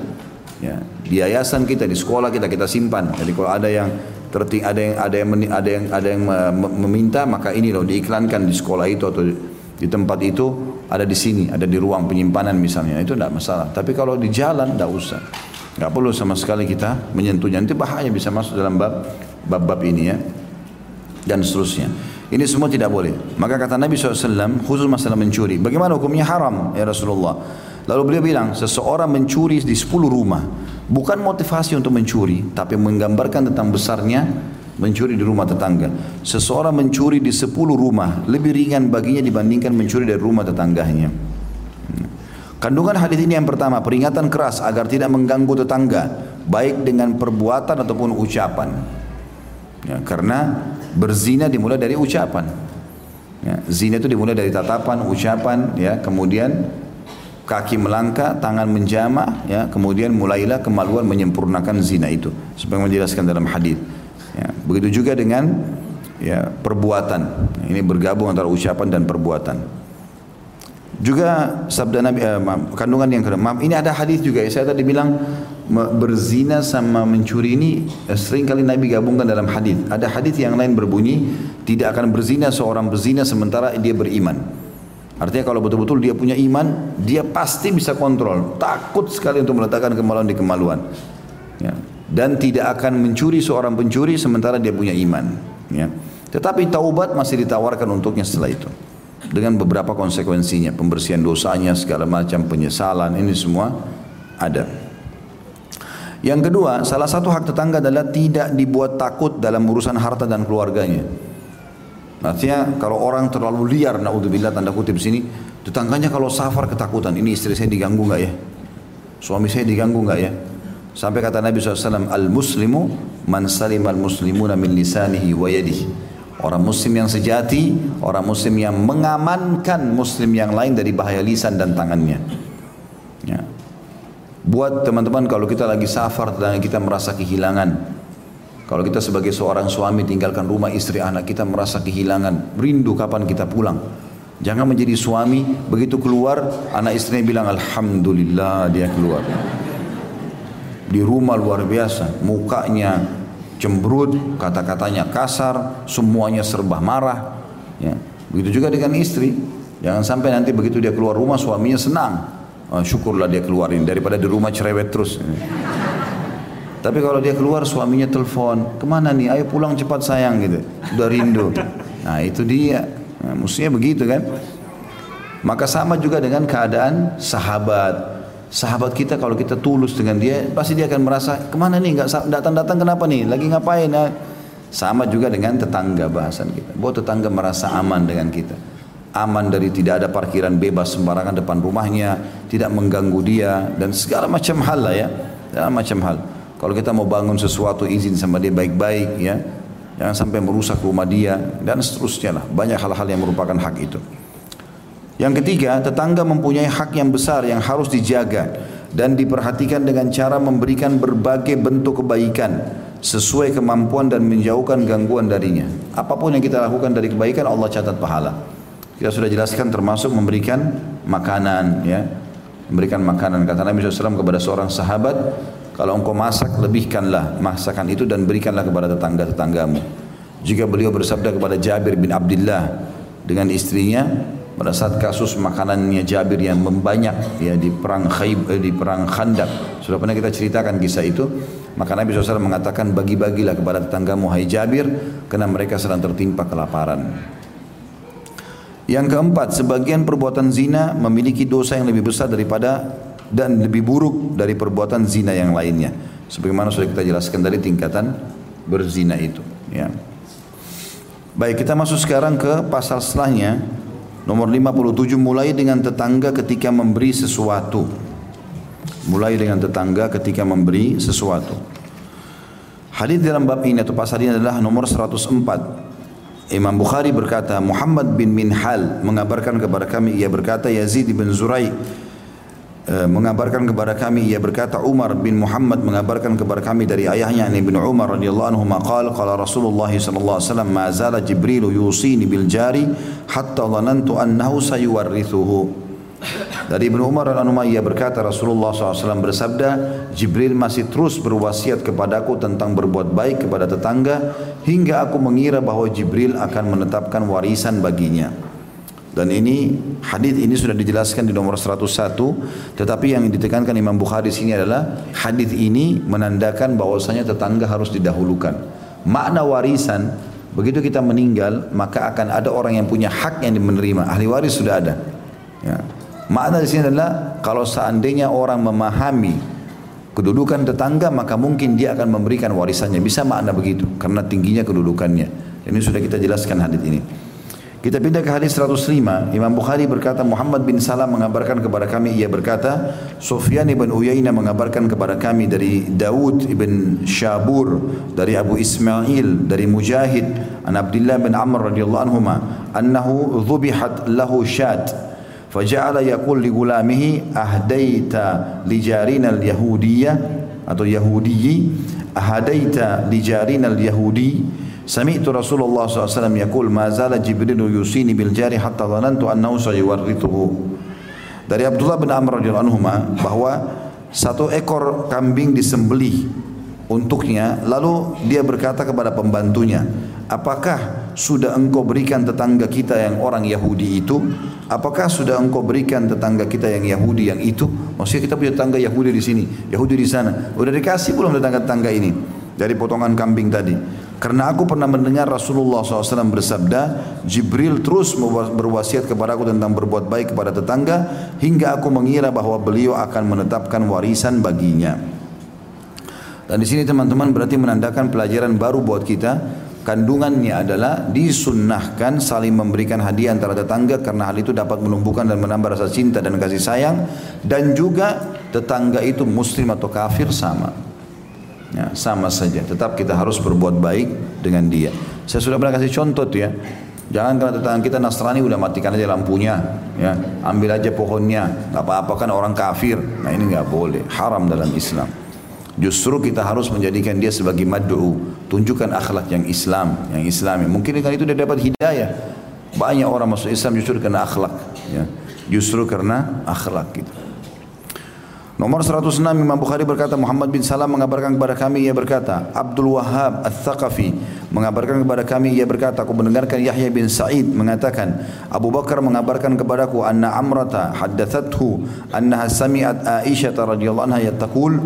Ya, di yayasan kita, di sekolah kita kita simpan. Jadi kalau ada yang terting, ada yang ada yang ada yang ada yang meminta maka ini loh diiklankan di sekolah itu atau di tempat itu ada di sini, ada di ruang penyimpanan misalnya. Itu tidak masalah. Tapi kalau di jalan tidak usah. Nggak perlu sama sekali kita menyentuhnya. Nanti bahaya bisa masuk dalam bab bab-bab ini ya dan seterusnya. Ini semua tidak boleh. Maka kata Nabi SAW khusus masalah mencuri. Bagaimana hukumnya haram ya Rasulullah? Lalu beliau bilang seseorang mencuri di 10 rumah. Bukan motivasi untuk mencuri. Tapi menggambarkan tentang besarnya mencuri di rumah tetangga. Seseorang mencuri di 10 rumah. Lebih ringan baginya dibandingkan mencuri dari rumah tetangganya. Kandungan hadis ini yang pertama peringatan keras agar tidak mengganggu tetangga baik dengan perbuatan ataupun ucapan. Ya, karena berzina dimulai dari ucapan. Ya, zina itu dimulai dari tatapan, ucapan, ya, kemudian kaki melangkah, tangan menjama, ya, kemudian mulailah kemaluan menyempurnakan zina itu. Seperti menjelaskan dalam hadis. Ya, begitu juga dengan ya, perbuatan. Ini bergabung antara ucapan dan perbuatan. Juga sabda Nabi eh, maaf, kandungan yang kedua. ini ada hadis juga ya. Saya tadi bilang berzina sama mencuri ini eh, sering kali Nabi gabungkan dalam hadis. Ada hadis yang lain berbunyi tidak akan berzina seorang berzina sementara dia beriman. Artinya kalau betul-betul dia punya iman, dia pasti bisa kontrol. Takut sekali untuk meletakkan kemaluan di kemaluan. Ya. Dan tidak akan mencuri seorang pencuri sementara dia punya iman. Ya. Tetapi taubat masih ditawarkan untuknya setelah itu dengan beberapa konsekuensinya, pembersihan dosanya, segala macam penyesalan, ini semua ada. Yang kedua, salah satu hak tetangga adalah tidak dibuat takut dalam urusan harta dan keluarganya. Artinya kalau orang terlalu liar, naudzubillah tanda kutip sini, tetangganya kalau safar ketakutan, ini istri saya diganggu nggak ya? Suami saya diganggu nggak ya? Sampai kata Nabi SAW, Al-Muslimu man salim al-muslimuna min lisanihi wa yadihi. Orang muslim yang sejati, orang muslim yang mengamankan muslim yang lain dari bahaya lisan dan tangannya. Ya. Buat teman-teman kalau kita lagi safar dan kita merasa kehilangan. Kalau kita sebagai seorang suami tinggalkan rumah istri anak kita merasa kehilangan. Rindu kapan kita pulang. Jangan menjadi suami begitu keluar anak istrinya bilang Alhamdulillah dia keluar. Di rumah luar biasa. Mukanya cemberut, kata-katanya kasar, semuanya serba marah. Ya. Begitu juga dengan istri. Jangan sampai nanti begitu dia keluar rumah suaminya senang. Oh, syukurlah dia keluarin daripada di rumah cerewet terus. Tapi kalau dia keluar suaminya telepon, ke mana nih? Ayo pulang cepat sayang gitu. Udah rindu. Nah itu dia. Nah, mestinya begitu kan? Maka sama juga dengan keadaan sahabat. Sahabat kita kalau kita tulus dengan dia, pasti dia akan merasa ke mana nih? Nggak datang-datang kenapa nih? Lagi ngapain? Nah, sama juga dengan tetangga bahasan kita. Bahwa tetangga merasa aman dengan kita aman dari tidak ada parkiran bebas sembarangan depan rumahnya, tidak mengganggu dia dan segala macam hal lah ya, segala macam hal. Kalau kita mau bangun sesuatu izin sama dia baik-baik ya, jangan sampai merusak rumah dia dan seterusnya lah. Banyak hal-hal yang merupakan hak itu. Yang ketiga, tetangga mempunyai hak yang besar yang harus dijaga dan diperhatikan dengan cara memberikan berbagai bentuk kebaikan sesuai kemampuan dan menjauhkan gangguan darinya. Apa pun yang kita lakukan dari kebaikan Allah catat pahala. Kita sudah jelaskan termasuk memberikan makanan ya. Memberikan makanan kata Nabi SAW kepada seorang sahabat, kalau engkau masak lebihkanlah masakan itu dan berikanlah kepada tetangga-tetanggamu. Jika beliau bersabda kepada Jabir bin Abdullah dengan istrinya pada saat kasus makanannya Jabir yang membanyak ya di perang Khayb eh, di perang Khandaq. Sudah pernah kita ceritakan kisah itu. Maka Nabi SAW mengatakan bagi-bagilah kepada tetanggamu hai Jabir karena mereka sedang tertimpa kelaparan. Yang keempat, sebagian perbuatan zina memiliki dosa yang lebih besar daripada dan lebih buruk dari perbuatan zina yang lainnya. Sebagaimana sudah kita jelaskan dari tingkatan berzina itu. Ya. Baik, kita masuk sekarang ke pasal setelahnya. Nomor 57 mulai dengan tetangga ketika memberi sesuatu. Mulai dengan tetangga ketika memberi sesuatu. Hadis dalam bab ini atau pasal ini adalah nomor 104 Imam Bukhari berkata, Muhammad bin Minhal mengabarkan kepada kami, ia berkata Yazid bin Zurai mengabarkan kepada kami ia berkata Umar bin Muhammad mengabarkan kepada kami dari ayahnya Ibn Umar radhiyallahu anhu maqal qala Rasulullah sallallahu alaihi wasallam ma zala Jibril yusini bil jari hatta dhanantu annahu sayuwarrithuhu dari Ibnu Umar dan Anumah ia berkata Rasulullah SAW bersabda Jibril masih terus berwasiat kepadaku tentang berbuat baik kepada tetangga hingga aku mengira bahwa Jibril akan menetapkan warisan baginya. Dan ini hadis ini sudah dijelaskan di nomor 101 tetapi yang ditekankan Imam Bukhari sini adalah hadis ini menandakan bahwasanya tetangga harus didahulukan. Makna warisan begitu kita meninggal maka akan ada orang yang punya hak yang menerima ahli waris sudah ada. Ya. Makna di sini adalah kalau seandainya orang memahami kedudukan tetangga maka mungkin dia akan memberikan warisannya. Bisa makna begitu karena tingginya kedudukannya. Ini sudah kita jelaskan hadis ini. Kita pindah ke hadis 105. Imam Bukhari berkata Muhammad bin Salam mengabarkan kepada kami ia berkata Sufyan ibn Uyainah mengabarkan kepada kami dari Daud ibn Syabur dari Abu Ismail dari Mujahid an Abdullah bin Amr radhiyallahu anhuma annahu dhubihat lahu syat faja'ala yaqul li gulamihi ahdaita li jarina al-yahudiyyah atau Yahudiyyi ahdaita li jarina al-yahudi Sami'tu Rasulullah SAW yakul mazala Jibrilu yusini bil jari hatta dhanantu annahu sayuwarrituhu. Dari Abdullah bin Amr radhiyallahu anhu bahwa satu ekor kambing disembelih untuknya lalu dia berkata kepada pembantunya, "Apakah sudah engkau berikan tetangga kita yang orang Yahudi itu? Apakah sudah engkau berikan tetangga kita yang Yahudi yang itu? Maksudnya kita punya tetangga Yahudi di sini, Yahudi di sana. Udah dikasih belum tetangga-tetangga ini dari potongan kambing tadi?" Karena aku pernah mendengar Rasulullah SAW bersabda, Jibril terus berwasiat kepada aku tentang berbuat baik kepada tetangga hingga aku mengira bahwa beliau akan menetapkan warisan baginya. Dan di sini teman-teman berarti menandakan pelajaran baru buat kita. Kandungannya adalah disunnahkan saling memberikan hadiah antara tetangga karena hal itu dapat menumbuhkan dan menambah rasa cinta dan kasih sayang dan juga tetangga itu muslim atau kafir sama. Ya, sama saja. Tetap kita harus berbuat baik dengan dia. Saya sudah pernah kasih contoh tuh ya. Jangan kalau tetangga kita Nasrani udah matikan aja lampunya, ya ambil aja pohonnya, nggak apa-apa kan orang kafir. Nah ini nggak boleh, haram dalam Islam. Justru kita harus menjadikan dia sebagai mad'u. Tunjukkan akhlak yang Islam, yang Islami. Mungkin dengan itu dia dapat hidayah. Banyak orang masuk Islam justru karena akhlak. Ya. Justru karena akhlak gitu. Nomor 106 Imam Bukhari berkata Muhammad bin Salam mengabarkan kepada kami ia berkata Abdul Wahab Al-Thaqafi mengabarkan kepada kami ia berkata aku mendengarkan Yahya bin Sa'id mengatakan Abu Bakar mengabarkan kepadaku anna Amrata haddathathu annaha sami'at Aisyah radhiyallahu anha yataqul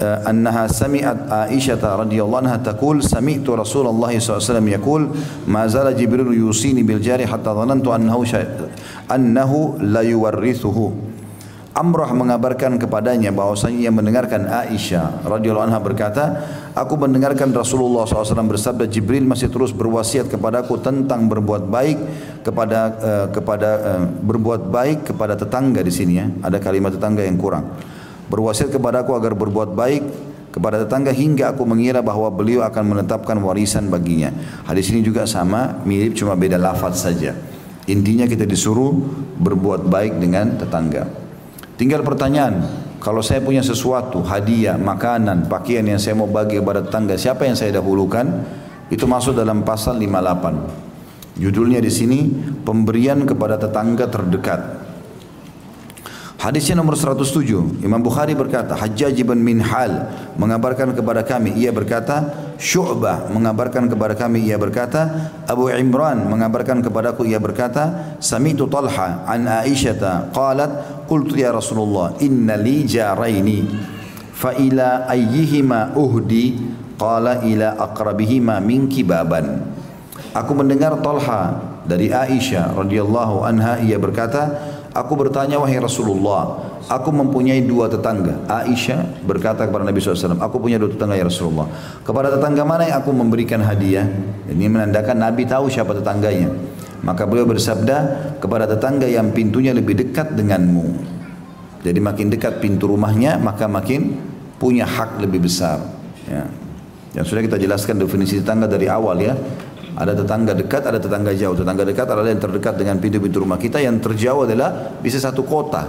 أنها سمعت عائشة رضي الله عنها تقول سمعت رسول الله صلى الله عليه وسلم يقول ما زال جبريل يوصيني بالجار حتى ظننت أنه أنه لا يورثه Amrah mengabarkan kepadanya bahwasanya ia mendengarkan Aisyah radhiyallahu anha berkata, aku mendengarkan Rasulullah SAW bersabda Jibril masih terus berwasiat kepadaku tentang berbuat baik kepada uh, kepada uh, berbuat baik kepada tetangga di sini ya. Ada kalimat tetangga yang kurang berwasiat kepadaku agar berbuat baik kepada tetangga hingga aku mengira bahwa beliau akan menetapkan warisan baginya. Hadis ini juga sama, mirip cuma beda lafaz saja. Intinya kita disuruh berbuat baik dengan tetangga. Tinggal pertanyaan, kalau saya punya sesuatu, hadiah, makanan, pakaian yang saya mau bagi kepada tetangga, siapa yang saya dahulukan? Itu masuk dalam pasal 58. Judulnya di sini pemberian kepada tetangga terdekat. Hadisnya nomor 107. Imam Bukhari berkata, Hajjaj bin Minhal mengabarkan kepada kami, ia berkata, Syu'bah mengabarkan kepada kami, ia berkata, Abu Imran mengabarkan kepadaku, ia berkata, Sami'tu Talha an Aisyata, qalat, qultu ya Rasulullah, inna li jaraini, fa ila ayyihima uhdi, qala ila aqrabihima minki baban. Aku mendengar Talha dari Aisyah radhiyallahu anha ia berkata, Aku bertanya wahai Rasulullah, aku mempunyai dua tetangga. Aisyah berkata kepada Nabi SAW, aku punya dua tetangga ya Rasulullah. Kepada tetangga mana yang aku memberikan hadiah? Ini menandakan Nabi tahu siapa tetangganya. Maka beliau bersabda kepada tetangga yang pintunya lebih dekat denganmu. Jadi makin dekat pintu rumahnya, maka makin punya hak lebih besar. Ya. Yang sudah kita jelaskan definisi tetangga dari awal ya. Ada tetangga dekat, ada tetangga jauh. Tetangga dekat adalah yang terdekat dengan pintu-pintu rumah kita. Yang terjauh adalah bisa satu kota.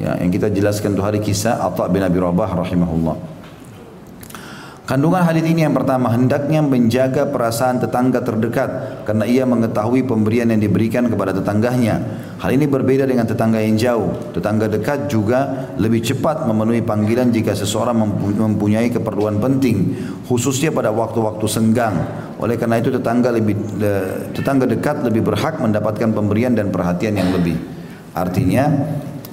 Ya, yang kita jelaskan itu hari kisah Atta bin Abi Rabah rahimahullah. Kandungan hadis ini yang pertama hendaknya menjaga perasaan tetangga terdekat karena ia mengetahui pemberian yang diberikan kepada tetangganya. Hal ini berbeda dengan tetangga yang jauh. Tetangga dekat juga lebih cepat memenuhi panggilan jika seseorang mempunyai keperluan penting, khususnya pada waktu-waktu senggang. Oleh karena itu tetangga lebih tetangga dekat lebih berhak mendapatkan pemberian dan perhatian yang lebih. Artinya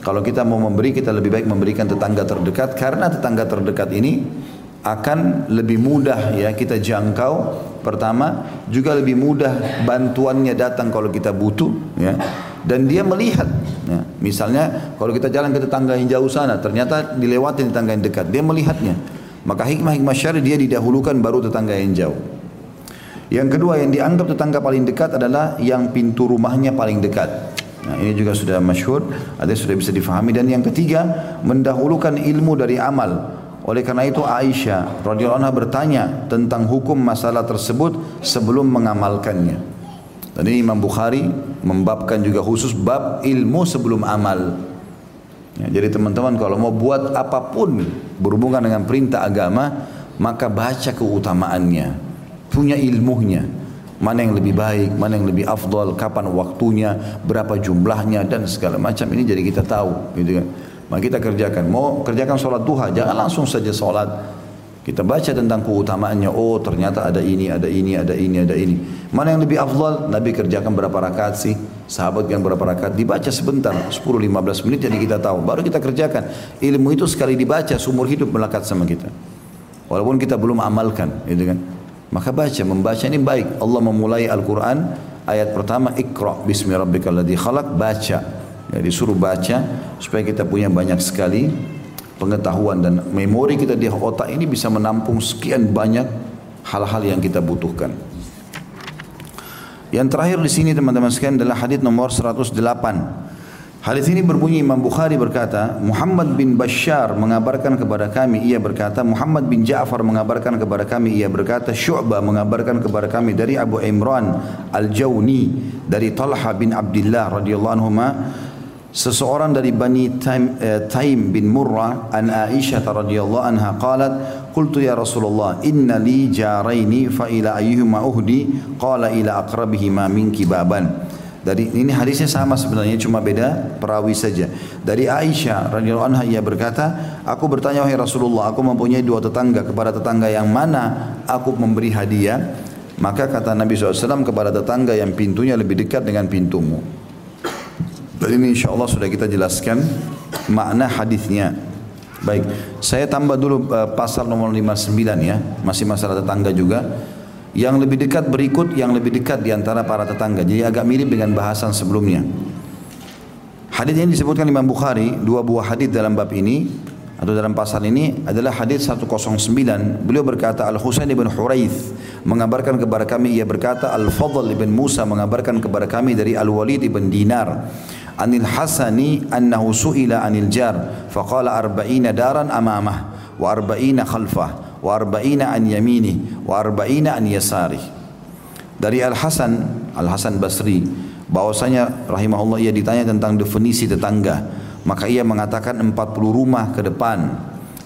kalau kita mau memberi kita lebih baik memberikan tetangga terdekat karena tetangga terdekat ini akan lebih mudah ya kita jangkau pertama juga lebih mudah bantuannya datang kalau kita butuh ya dan dia melihat ya. misalnya kalau kita jalan ke tetangga yang jauh sana ternyata dilewati tetangga yang dekat dia melihatnya maka hikmah-hikmah syari dia didahulukan baru tetangga yang jauh yang kedua yang dianggap tetangga paling dekat adalah yang pintu rumahnya paling dekat Nah, ini juga sudah masyhur, ada sudah bisa difahami dan yang ketiga mendahulukan ilmu dari amal. Oleh karena itu Aisyah radhiyallahu anha bertanya tentang hukum masalah tersebut sebelum mengamalkannya. Dan ini Imam Bukhari membabkan juga khusus bab ilmu sebelum amal. Ya, jadi teman-teman kalau mau buat apa pun berhubungan dengan perintah agama, maka baca keutamaannya, punya ilmunya, mana yang lebih baik, mana yang lebih afdal, kapan waktunya, berapa jumlahnya dan segala macam ini jadi kita tahu, gitu kan. Maka kita kerjakan. Mau kerjakan sholat duha, jangan langsung saja sholat. Kita baca tentang keutamaannya. Oh ternyata ada ini, ada ini, ada ini, ada ini. Mana yang lebih afdal? Nabi kerjakan berapa rakaat sih? Sahabat yang berapa rakaat? Dibaca sebentar, 10-15 menit jadi kita tahu. Baru kita kerjakan. Ilmu itu sekali dibaca, seumur hidup melekat sama kita. Walaupun kita belum amalkan, gitu kan. Maka baca, membaca ini baik. Allah memulai Al-Quran, ayat pertama, Iqra bismi rabbikal ladzi khalaq, baca. Ya, disuruh baca supaya kita punya banyak sekali pengetahuan dan memori kita di otak ini bisa menampung sekian banyak hal-hal yang kita butuhkan. Yang terakhir di sini teman-teman sekalian adalah hadis nomor 108. Hadis ini berbunyi Imam Bukhari berkata, Muhammad bin Bashar mengabarkan kepada kami, ia berkata, Muhammad bin Ja'far mengabarkan kepada kami, ia berkata, Syu'bah mengabarkan kepada kami dari Abu Imran Al-Jawni, dari Talha bin Abdullah radhiyallahu anhu seseorang dari Bani Taim, eh, Taim bin Murrah an Aisyah radhiyallahu anha qalat qultu ya Rasulullah inna li jaraini fa ila ayyuhuma uhdi qala ila aqrabihima minki baban dari ini hadisnya sama sebenarnya cuma beda perawi saja. Dari Aisyah radhiyallahu anha ia berkata, aku bertanya wahai Rasulullah, aku mempunyai dua tetangga kepada tetangga yang mana aku memberi hadiah? Maka kata Nabi SAW kepada tetangga yang pintunya lebih dekat dengan pintumu. Dan ini insya Allah sudah kita jelaskan makna hadisnya. Baik, saya tambah dulu uh, pasal nomor 59 ya, masih masalah tetangga juga. Yang lebih dekat berikut yang lebih dekat di antara para tetangga. Jadi agak mirip dengan bahasan sebelumnya. Hadis ini disebutkan Imam Bukhari, dua buah hadis dalam bab ini atau dalam pasal ini adalah hadis 109. Beliau berkata Al-Husain bin Huraith mengabarkan kepada kami ia berkata Al-Fadl bin Musa mengabarkan kepada kami dari Al-Walid bin Dinar anil Hasani annahu su'ila anil jar faqala arba'ina daran amamah wa arba'ina khalfah wa arba'ina an yamini wa arba'ina an yasari. Dari Al Hasan Al Hasan Basri bahwasanya rahimahullah ia ditanya tentang definisi tetangga. Maka ia mengatakan 40 rumah ke depan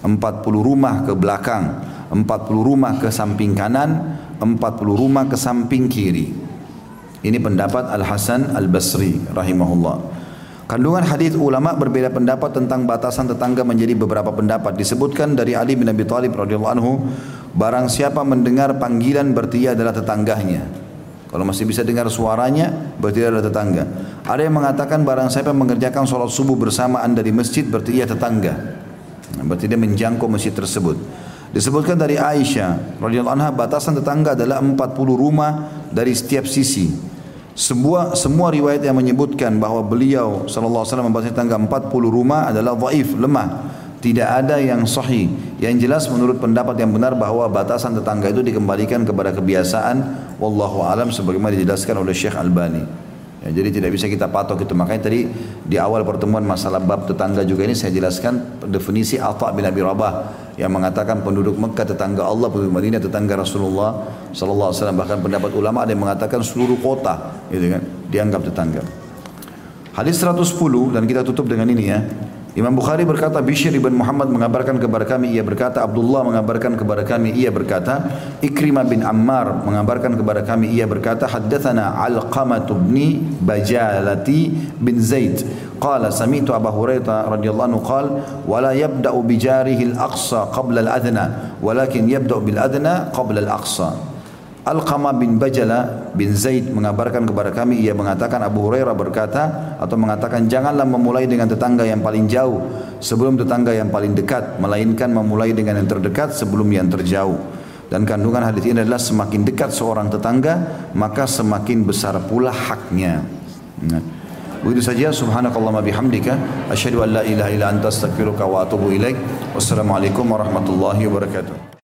40 rumah ke belakang 40 rumah ke samping kanan 40 rumah ke samping kiri. Ini pendapat Al Hasan Al Basri rahimahullah Kandungan hadis ulama berbeda pendapat tentang batasan tetangga menjadi beberapa pendapat. Disebutkan dari Ali bin Abi Thalib radhiyallahu anhu, barang siapa mendengar panggilan berarti adalah tetangganya. Kalau masih bisa dengar suaranya, berarti adalah tetangga. Ada yang mengatakan barang siapa mengerjakan sholat subuh bersamaan dari masjid, berarti ia tetangga. Nah, berarti dia menjangkau masjid tersebut. Disebutkan dari Aisyah radhiyallahu anha batasan tetangga adalah 40 rumah dari setiap sisi. Semua semua riwayat yang menyebutkan bahwa beliau sallallahu alaihi wasallam membatasi tangga 40 rumah adalah dhaif, lemah. Tidak ada yang sahih. Yang jelas menurut pendapat yang benar bahwa batasan tetangga itu dikembalikan kepada kebiasaan wallahu alam sebagaimana dijelaskan oleh Syekh Albani. Ya, jadi tidak bisa kita patok itu. Makanya tadi di awal pertemuan masalah bab tetangga juga ini saya jelaskan definisi Atha bin Abi Rabah yang mengatakan penduduk Mekah tetangga Allah, penduduk Madinah tetangga Rasulullah sallallahu alaihi wasallam. Bahkan pendapat ulama ada yang mengatakan seluruh kota gitu kan dianggap tetangga. Hadis 110 dan kita tutup dengan ini ya. Imam Bukhari berkata Bishr ibn Muhammad mengabarkan kepada kami ia berkata Abdullah mengabarkan kepada kami ia berkata Ikrimah bin Ammar mengabarkan kepada kami ia berkata haddatsana Alqamah bin Bajalati bin Zaid qala sami'tu Abu Hurairah radhiyallahu anhu qala wala yabda'u bi jarihi al-aqsa qabla al-adna walakin yabda'u bil adna qabla al-aqsa Al-Qama bin Bajala bin Zaid mengabarkan kepada kami ia mengatakan Abu Hurairah berkata atau mengatakan janganlah memulai dengan tetangga yang paling jauh sebelum tetangga yang paling dekat melainkan memulai dengan yang terdekat sebelum yang terjauh dan kandungan hadis ini adalah semakin dekat seorang tetangga maka semakin besar pula haknya nah. Begitu saja subhanakallahumma bihamdika asyhadu an la ilaha illa anta astaghfiruka wa atubu ilaik wassalamualaikum warahmatullahi wabarakatuh